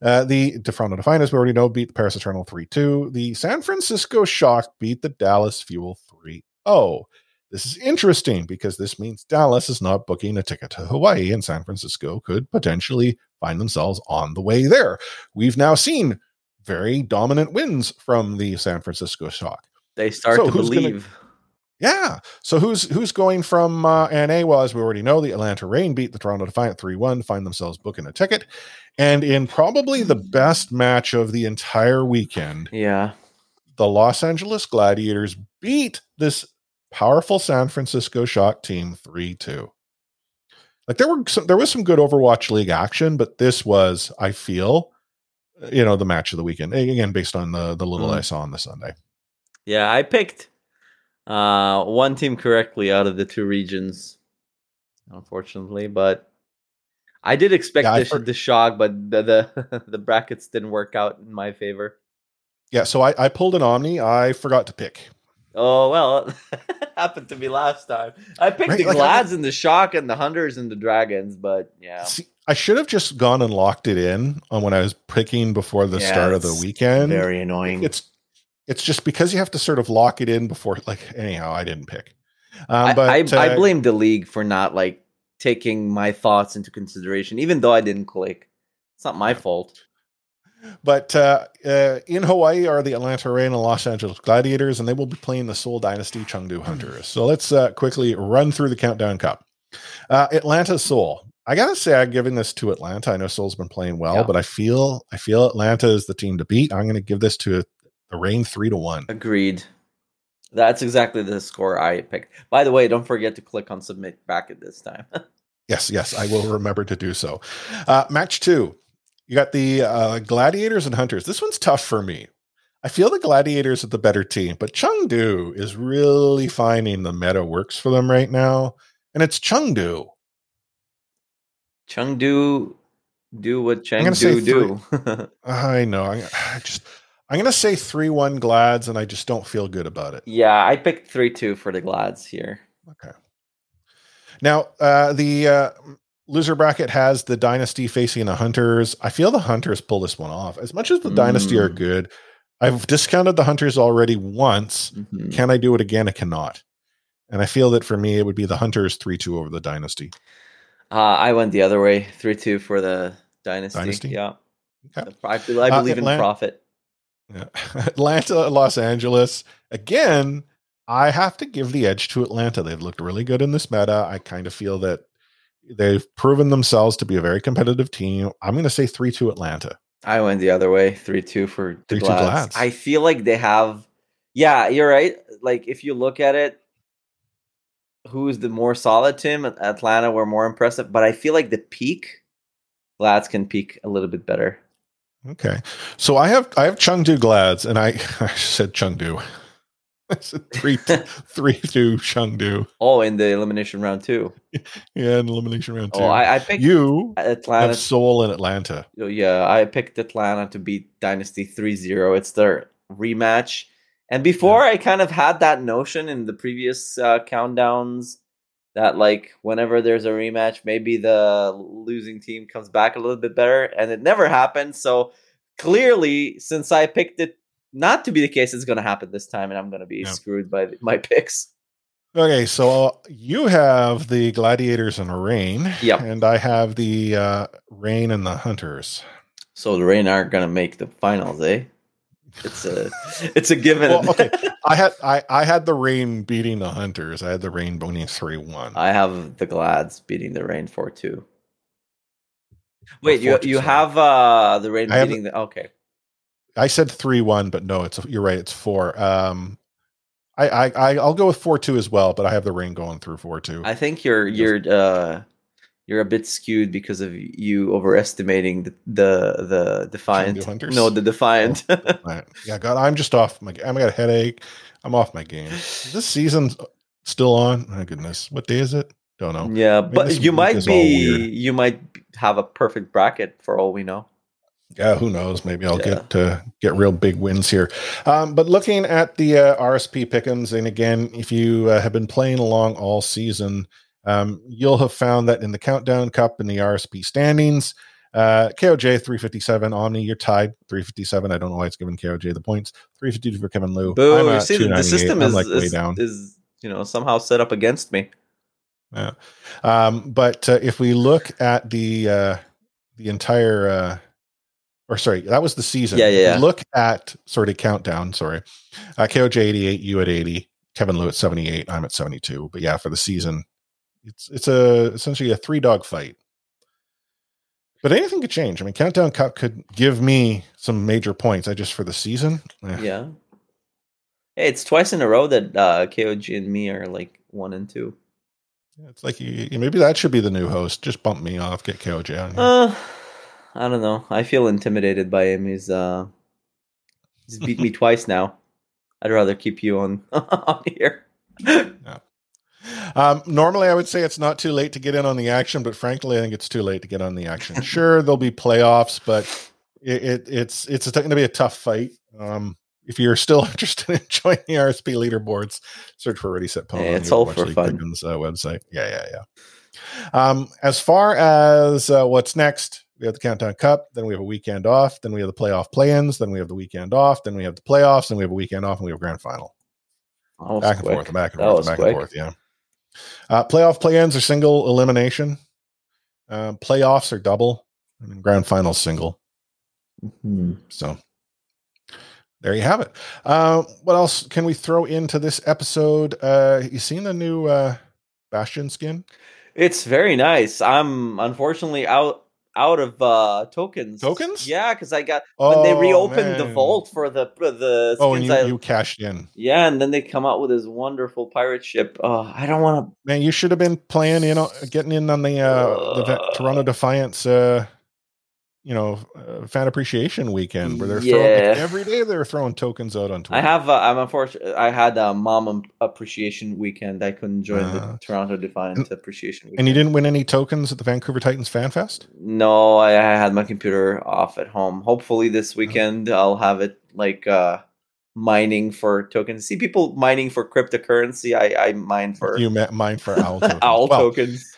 Uh, the Toronto Defiant, as we already know, beat the Paris Eternal 3 2. The San Francisco Shock beat the Dallas Fuel 3 0. This is interesting because this means Dallas is not booking a ticket to Hawaii, and San Francisco could potentially find themselves on the way there. We've now seen very dominant wins from the San Francisco Shock. They start So to who's gonna- believe. Yeah. So who's who's going from uh, NA? Well, as we already know, the Atlanta Reign beat the Toronto Defiant 3 1, find themselves booking a ticket. And in probably the best match of the entire weekend, Yeah. the Los Angeles Gladiators beat this powerful San Francisco Shock team 3 2. Like there were some, there was some good Overwatch League action, but this was, I feel, you know, the match of the weekend. Again, based on the the little Mm. I saw on the Sunday. Yeah, I picked uh, one team correctly out of the two regions, unfortunately, but I did expect Yeah, the, the shock, but the, the the brackets didn't work out in my favor. Yeah, so I, I pulled an Omni. I forgot to pick. Oh well, happened to me last time. I picked Right, the like, I- Glads and the Shock and the Hunters and the Dragons, but yeah, See, I should have just gone and locked it in on when I was picking before the Yeah, start of the it's weekend. very annoying. It's it's just because you have to sort of lock it in before. Like anyhow, I didn't pick. Um, I, but I, I uh, blame the league for not like taking my thoughts into consideration, even though I didn't click. It's not my fault. But uh, uh, in Hawaii are the Atlanta Reign and Los Angeles Gladiators, and they will be playing the Seoul Dynasty Chengdu Hunters. So let's uh, quickly run through the Countdown Cup. Uh, Atlanta Seoul. I gotta say, I'm giving this to Atlanta. I know Seoul's been playing well, Yeah. but I feel I feel Atlanta is the team to beat. I'm going to give this to the Reign three to one. Agreed. That's exactly the score I picked. By the way, don't forget to click on submit back at this time. Yes, yes, I will remember to do so. Uh, match two, you got the uh, Gladiators and Hunters. This one's tough for me. I feel the Gladiators are the better team, but Chengdu is really finding the meta works for them right now, and it's Chengdu. Chengdu do what Chengdu do. I know. I, I just I'm gonna say three one Glads, and I just don't feel good about it. yeah, I picked 3 2 for the Glads here. Okay. Now, uh, the uh, loser bracket has the dynasty facing the hunters. I feel the hunters pull this one off. As much as the dynasty are Mm. good, I've discounted the hunters already once. Mhm. Can I do it again? I cannot. And I feel that for me, it would be the hunters 3 2 over the dynasty. Uh, I went the other way 3 2 for the Dynasty. Dynasty? Yeah. Okay. I, be- I Uh, believe in profit. Yeah. Atlanta, Los Angeles. Again, I have to give the edge to Atlanta. They've looked really good in this meta. I kind of feel that they've proven themselves to be a very competitive team. I'm going to say 3 2 Atlanta. I went the other way, three two for the 3-2 Glads. Glads. I feel like they have. Yeah, you're right. Like if you look at it, who's the more solid team? Atlanta were more impressive, but I feel like the peak, Glads can peak a little bit better. Okay. So I have I have Chengdu Glads, and I, I said Chengdu. I said three three two Chengdu. Oh, in the elimination round two. Yeah, in elimination round two. Oh, I, I picked you Atlanta. have Seoul and Atlanta. Oh, yeah, I picked Atlanta to beat Dynasty 3-0. It's their rematch. And before I kind of had that notion in the previous uh, countdowns that like whenever there's a rematch, maybe the losing team comes back a little bit better, and it never happened. So clearly, since I picked it not to be the case, it's going to happen this time, and I'm going to be Yeah. screwed by my picks. Okay, so you have the Gladiators and Reign. Yep. And I have the uh, Reign and the Hunters. So the Reign aren't going to make the finals, eh? It's a it's a given. Well, okay. I had I, I had the Reign beating the Hunters. I had the Reign winning three one. I have the Glads beating the Reign four two. Wait, you you have uh the Reign I have- beating the okay. I said three one, but no, it's you're right. It's four. Um, I I I- I'll go with four two as well, but I have the Reign going through four two. I think you're you're uh you're a bit skewed because of you overestimating the the, the defiant. Hunters? No, the defiant. Right. Yeah, God, I'm just off my. I got a headache. I'm off my game. Is this season's still on? My goodness, what day is it? Don't know. yeah, but you might be you might have a perfect bracket for all we know. Yeah, who knows? Maybe I'll Yeah. get to get real big wins here. Um, but looking at the uh, RSP pickums, and again, if you uh, have been playing along all season, um, you'll have found that in the Countdown Cup and the RSP standings, uh, KOJ 357, Omni, you're tied 357. I don't know why it's given KOJ the points. 352 for Kevin Lou. Boo! I'm see, the system I'm is, like is, down. is you know somehow set up against me. Yeah. Um, but uh, if we look at the uh, the entire, uh, or sorry, that was the season. Yeah, yeah, yeah. Look at sort of countdown. Sorry, uh, KOJ eighty eight, you at eighty, Kevin Lou at seventy eight, I'm at seventy two. But yeah, for the season, it's it's a essentially a three dog fight. But anything could change. I mean, Countdown Cup could give me some major points. I just for the season. eh. Yeah. Hey, it's twice in a row that uh, KOG and me are like one and two. It's like you, you- maybe that should be the new host. Just bump me off, get KOJ on. Here. Uh, I don't know. I feel intimidated by him. He's uh, he's beat me twice now. I'd rather keep you on on here. Um, normally, I would say it's not too late to get in on the action, but frankly, I think it's too late to get on the action. Sure, there'll be playoffs, but it, it, it's it's going to be a tough fight. Um, if you're still interested in joining the RSP leaderboards, search for Ready Set Hey, on it's the all for fun. Uh, website. Yeah, yeah, yeah. Um, as far as uh, what's next, we have the Countdown Cup, then we have a weekend off, then we have the playoff play-ins, then we have the weekend off, then we have the playoffs, then we have a weekend off, and we have a grand final back and quick. forth, back and That forth, back quick. and forth. Yeah. Uh, playoff play-ins are single elimination. Uh, playoffs are double, and then grand finals single. Hmm. So there you have it. Uh, what else can we throw into this episode? Uh, you seen the new uh, Bastion skin? It's very nice. I'm unfortunately out out of uh tokens. Tokens? Yeah, because I got when they Oh, reopened the vault for the for the Oh, you, I- you cashed in. yeah, and then they come out with this wonderful pirate ship. Oh, I don't want to. Man, you should have been playing, you know, getting in on the uh, the Toronto Defiance, uh, you know, uh, fan appreciation weekend where they're throwing like, every day they're throwing tokens out on Twitter. I have. Uh, I'm unfortunate. I had a mom appreciation weekend. I couldn't join Uh, the Toronto Defiant appreciation weekend. and you didn't win any tokens at the Vancouver Titans Fan Fest. No, I, I had my computer off at home. Hopefully this weekend I'll have it like uh mining for tokens. See people mining for cryptocurrency. I I mine for You ma- mine for owl tokens. owl Well, tokens.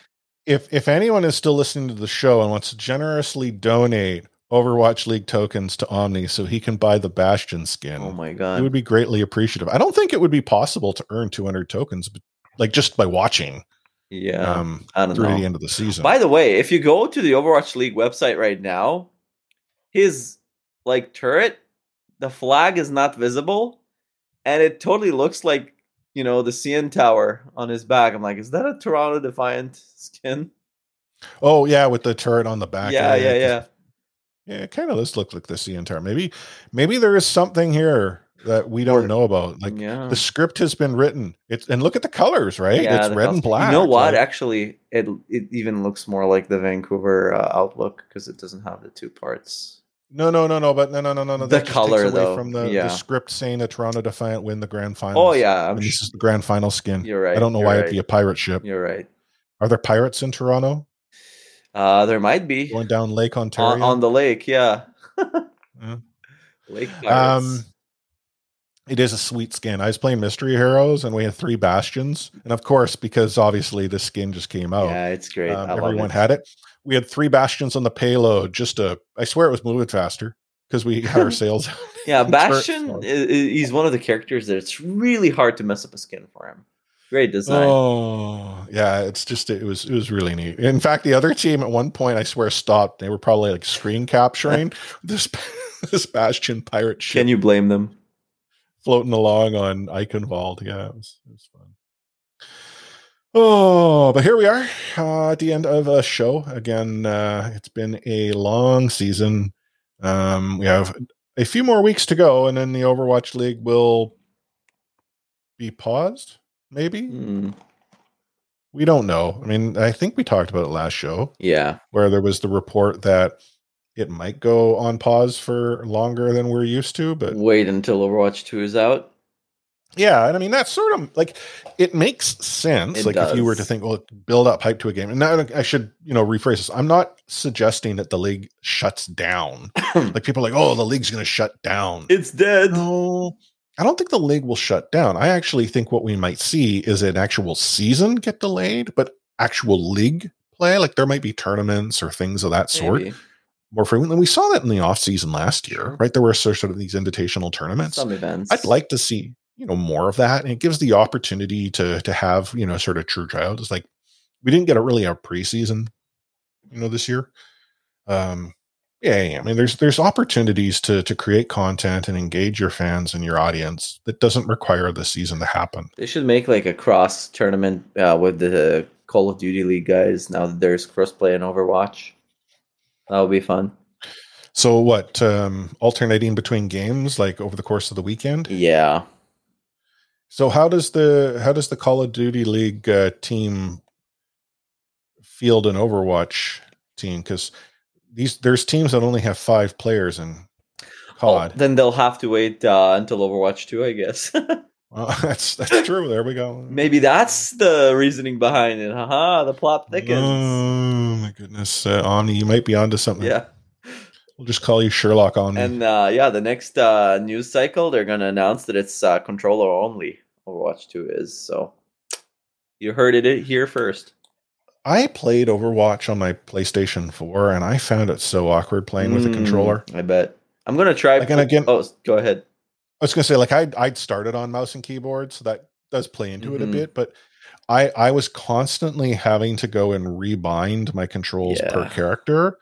If if anyone is still listening to the show and wants to generously donate Overwatch League tokens to Omni so he can buy the Bastion skin, Oh my god. it would be greatly appreciative. I don't think it would be possible to earn 200 tokens, but like just by watching Yeah. um, I don't through know. the end of the season. By the way, if you go to the Overwatch League website right now, his like turret, the flag is not visible, and it totally looks like you know the CN tower on his back. I'm like, is that a Toronto Defiant skin? oh yeah, with the turret on the back. yeah, yeah, yeah. Yeah, it kind of does look like the CN tower. Maybe, maybe there is something here that we don't Or- know about. Like yeah. the script has been written. It's and look at the colors, right? Yeah, it's red and black. You know what? like- Actually, it it even looks more like the Vancouver uh, Outlook because it doesn't have the two parts. No, no, no, no. But no, no, no, no, no. The that just takes color, away though, from the, yeah. the script saying that Toronto Defiant win the grand final. Oh yeah, I'm this sh- is the grand final skin. you're right. I don't know why right, it'd be a pirate ship. You're right. Are there pirates in Toronto Uh, there might be going down Lake Ontario? on, on the lake. Yeah. Yeah. Lake pirates. Um, it is a sweet skin. I was playing Mystery Heroes, and we had three bastions, and of course, because obviously the skin just came out, yeah, it's great. um, everyone it. had it. We had three bastions on the payload. Just to, I swear it was moving faster because we had our sails. Yeah, Bastion. sword. i- i- he's one of the characters that it's really hard to mess up a skin for him. Great design. Oh, yeah. It's just it was it was really neat. In fact, the other team at one point, I swear, stopped. They were probably like screen capturing this this bastion pirate ship Can you blame them? floating along on Eichenwald. Yeah, it was it was fun. Oh, but here we are uh, at the end of a show. Again, uh, it's been a long season. Um, we have a few more weeks to go, and then the Overwatch League will be paused. Maybe Hmm, we don't know. I mean, I think we talked about it last show yeah. where there was the report that it might go on pause for longer than we're used to, but Wait until Overwatch 2 is out. Yeah, and I mean that's sort of like it makes sense. It like if you were to think, well, build up hype to a game, and now I should you know rephrase this. I'm not suggesting that the league shuts down. like people are like, oh, the league's going to shut down. It's dead. no, I don't think the league will shut down. I actually think what we might see is an actual season get delayed, but actual league play. Like there might be tournaments or things of that sort Maybe. more frequently. We saw that in the off season last year, right? There were sort of these invitational tournaments. Some events. I'd like to see you know more of that, and it gives the opportunity to to have you know sort of true tryouts. It's like we didn't get a really a preseason, you know, this year. Um, yeah, yeah, I mean, there's there's opportunities to to create content and engage your fans and your audience that doesn't require the season to happen. They should make like a cross tournament uh, with the Call of Duty League guys now that there's crossplay in Overwatch. That would be fun. So what? Um, alternating between games like over the course of the weekend. Yeah. So how does the how does the Call of Duty League uh, team field an Overwatch team? Because these there's teams that only have five players in Oh, COD. then they'll have to wait uh, until Overwatch 2, I guess. Well, that's that's true. There we go. Maybe that's the reasoning behind it. Haha, the plot thickens. Oh my goodness, uh, Omni, you might be onto something. Yeah. We'll just call you Sherlock on. And uh, yeah, the next uh, news cycle, they're going to announce that it's uh, controller only. Overwatch 2 is. So you heard it here first. I played Overwatch on my PlayStation 4, and I found it so awkward playing with a Mm, controller. I bet. I'm going to try. Again, again- Oh, go ahead. I was gonna say like I I'd started on mouse and keyboard, so that does play into it a Mhm. bit, but I I was constantly having to go and rebind my controls per character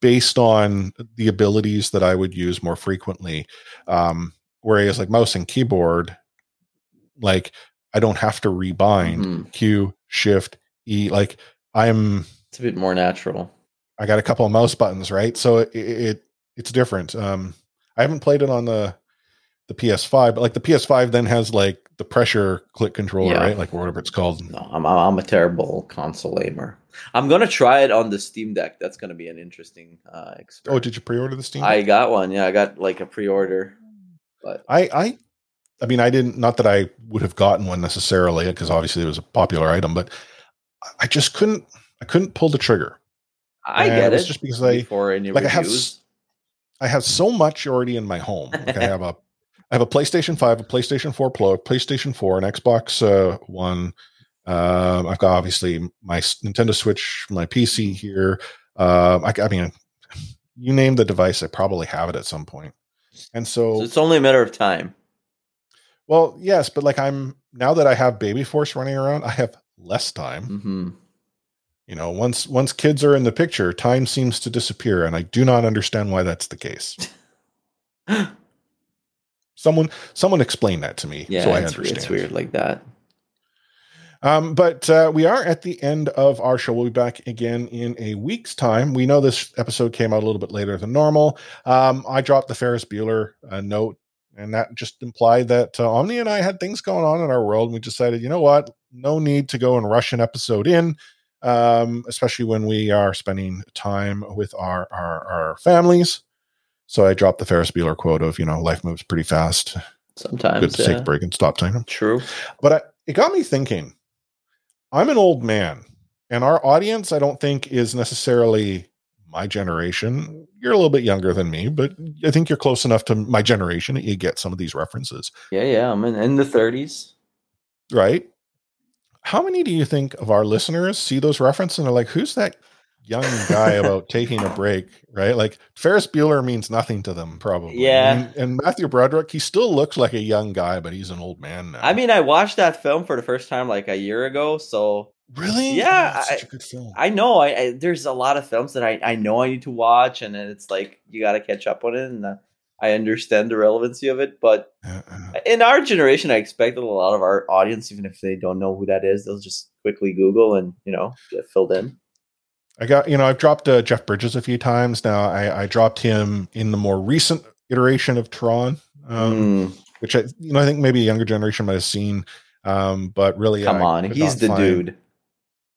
based on the abilities that I would use more frequently. Um, whereas like mouse and keyboard, like I don't have to rebind Mhm. Q Shift E. Like I'm It's a bit more natural. I got a couple of mouse buttons, right? So it, it it's different. Um, I haven't played it on the the PS5, but like the PS5 then has like the pressure click controller, Yeah. right? Like whatever it's called. No, I'm, I'm a terrible console aimer. I'm going to try it on the Steam Deck. That's going to be an interesting uh, Oh, did you pre-order the Steam? I got one. Yeah, I got like a pre order. But I I I mean, I didn't. Not that I would have gotten one necessarily, because obviously it was a popular item, but I- just couldn't. I couldn't pull the trigger. I And get it just because I before any like I have reviews. I have so much already in my home. Like I have a I have a PlayStation 5, a PlayStation 4 Pro, a PlayStation 4, an Xbox uh, One. Um, I've got obviously my Nintendo Switch, my PC here. Um, I, I mean, you name the device, I probably have it at some point. And so so, it's only a matter of time. well, yes, but like I'm now that I have Baby Force running around, I have less time. hmm You know, once once kids are in the picture, time seems to disappear, and I do not understand why that's the case. Someone someone explain that to me Yeah, so I understand. it's weird like that. Um, but uh, we are at the end of our show. We'll be back again in a week's time. We know this episode came out a little bit later than normal. Um, I dropped the Ferris Bueller uh, note, and that just implied that uh, Omni and I had things going on in our world. And we decided, you know what? No need to go and rush an episode in, um, especially when we are spending time with our, our, our families. So I dropped the Ferris Bueller quote of, you know, life moves pretty fast. Sometimes. Good to yeah. take a break and stop time. True. But I, it got me thinking. I'm an old man, and our audience, I don't think, is necessarily my generation. You're a little bit younger than me, but I think you're close enough to my generation that you get some of these references, Yeah, yeah. I'm in, in the 30s. right? How many do you think of our listeners see those references and are like, who's that young guy about taking a break, right? Like Ferris Bueller means nothing to them, probably. Yeah. And, and Matthew Broderick, he still looks like a young guy, but he's an old man now. I mean, I watched that film for the first time like a year ago, so really? Yeah, Oh, such I- a good film. I know I, I there's a lot of films that I, I know I need to watch, and it's like you got to catch up on it, and uh, I understand the relevancy of it. But Uh, uh, in our generation, I expect that a lot of our audience, even if they don't know who that is, they'll just quickly Google and you know get filled in. I got, you know, I've dropped uh, Jeff Bridges a few times now. I, I dropped him in the more recent iteration of Tron, um, Mm, which I, you know, I think maybe a younger generation might have seen. Um, but really, come I on, he's the find- dude.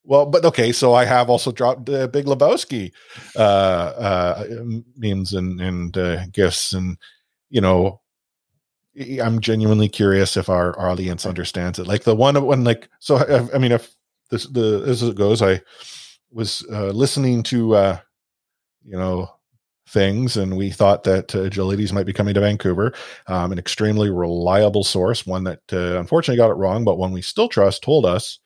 Well, but okay, so I have also dropped uh, Big Lebowski uh, uh, memes and and uh, gifts, and you know, I'm genuinely curious if our, our audience understands it. Like the one when like so, I, I mean, if this the as it goes, I was uh, listening to uh, you know things, and we thought that uh, Agilities might be coming to Vancouver. Um, an extremely reliable source, one that uh, unfortunately got it wrong, but one we still trust, told us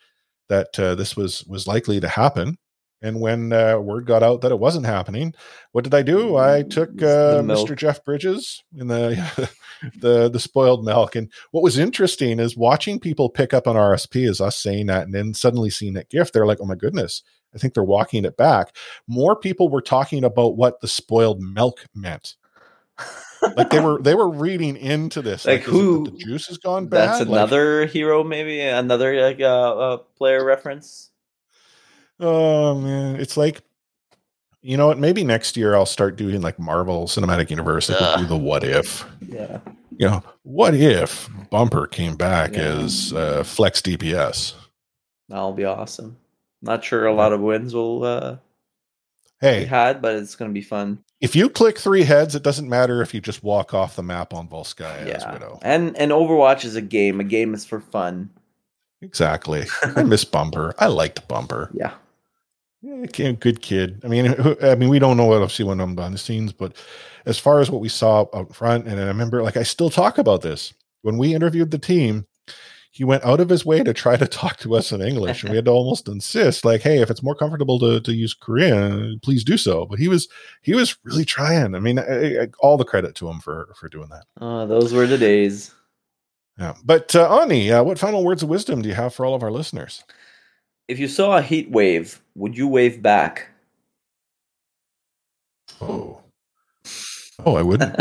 that uh, this was was likely to happen. And when uh, word got out that it wasn't happening, what did I do? I took uh. Mr. Jeff Bridges in the the the spoiled milk. And what was interesting is watching people pick up on RSP is us saying that, and then suddenly seeing that gift. They're like, "Oh my goodness!" I think they're walking it back. More people were talking about what the spoiled milk meant. Like they were they were reading into this. Like that who- the juice has gone bad. That's Like, another hero, maybe another like uh, uh, player reference. Oh man, it's like you know what? Maybe next year I'll start doing like Marvel Cinematic Universe. Like we'll do the what if. Yeah, You know, what if Bumper came back Yeah. as uh, Flex DPS? that'll be awesome. Not sure a lot of wins will uh, be Hey, had, but it's gonna be fun. if you click three heads, it doesn't matter if you just walk off the map on Volskaya as Widow. and and Overwatch is a game. A game is for fun. Exactly. I miss Bumper. I liked Bumper. Yeah, Yeah, good kid. I mean, I mean, we don't know what obviously went on behind the scenes, but as far as what we saw out front, and I remember, like, I still talk about this when we interviewed the team. He went out of his way to try to talk to us in English, and we had to almost insist, like, "Hey, if it's more comfortable to, to use Korean, please do so." But he was he was really trying. I mean, I, I- all the credit to him for for doing that. uh, those were the days. Yeah. But uh, Omni, uh, what final words of wisdom do you have for all of our listeners? If you saw a heat wave, would you wave back? Oh, oh, I wouldn't.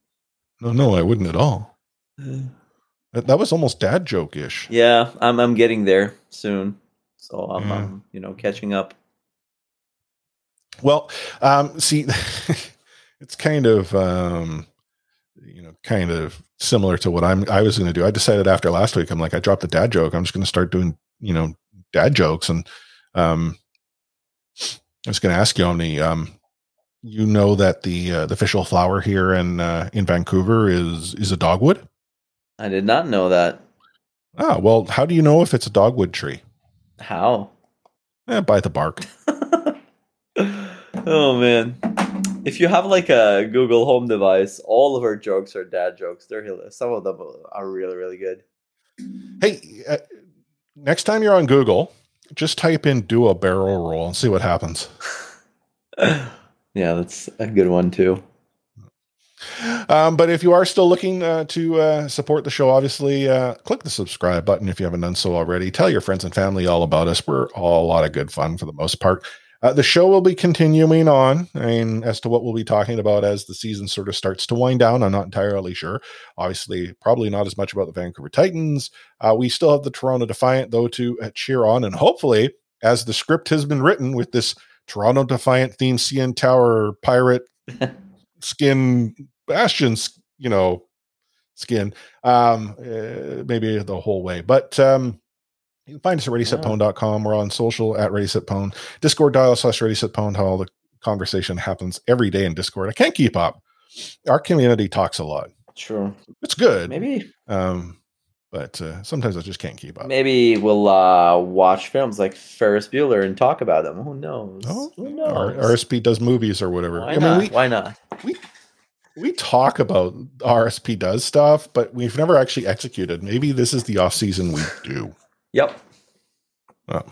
no, no, I wouldn't at all. That, was almost dad joke ish. Yeah, I'm I'm getting there soon, so I'm, Yeah. I'm you know catching up. Well, um, see, it's kind of, um, you know, kind of similar to what I'm. I was going to do. I decided after last week, I'm like, I dropped the dad joke. I'm just going to start doing, you know, dad jokes. And um, I was going to ask you, Omni, um, you know that the uh, the official flower here in uh, in Vancouver is is a dogwood. I did not know that. Ah, well, how do you know if it's a dogwood tree? How? Eh, by the bark. oh man. If you have like a Google Home device, all of our jokes are dad jokes. They're hilarious. Some of them are really, really good. Hey, uh, next time you're on Google, just type in "do a barrel roll" and see what happens. yeah, that's a good one too. Um, but if you are still looking uh, to uh, support the show, obviously uh, click the subscribe button if you haven't done so already. Tell your friends and family all about us. We're all a lot of good fun for the most part. Uh, the show will be continuing on. I mean, as to what we'll be talking about as the season sort of starts to wind down, I'm not entirely sure. Obviously, probably not as much about the Vancouver Titans. Uh, we still have the Toronto Defiant, though, to uh, cheer on. And hopefully, as the script has been written with this Toronto Defiant theme, CN Tower pirate skin bastions, you know, skin, um, uh, maybe the whole way. But, um, you can find us at readysetpwn.com. We're on social at readysetpwn. Discord dial slash readysetpwn. How all the conversation happens every day in Discord. I can't keep up. Our community talks a lot. True. It's good. Maybe Um, but uh, sometimes I just can't keep up. maybe we'll uh, watch films like Ferris Bueller and talk about them. Who knows? Oh, Who R- knows? RSP does movies or whatever. Why I mean, not? we, Why not? we talk about RSP does stuff, but we've never actually executed. Maybe this is the off season we do. Yep. Oh.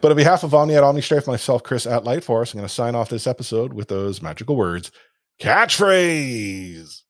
But on behalf of Omni at OmniStrafe, myself, Chris at Light Force, I'm going to sign off this episode with those magical words. Catchphrase.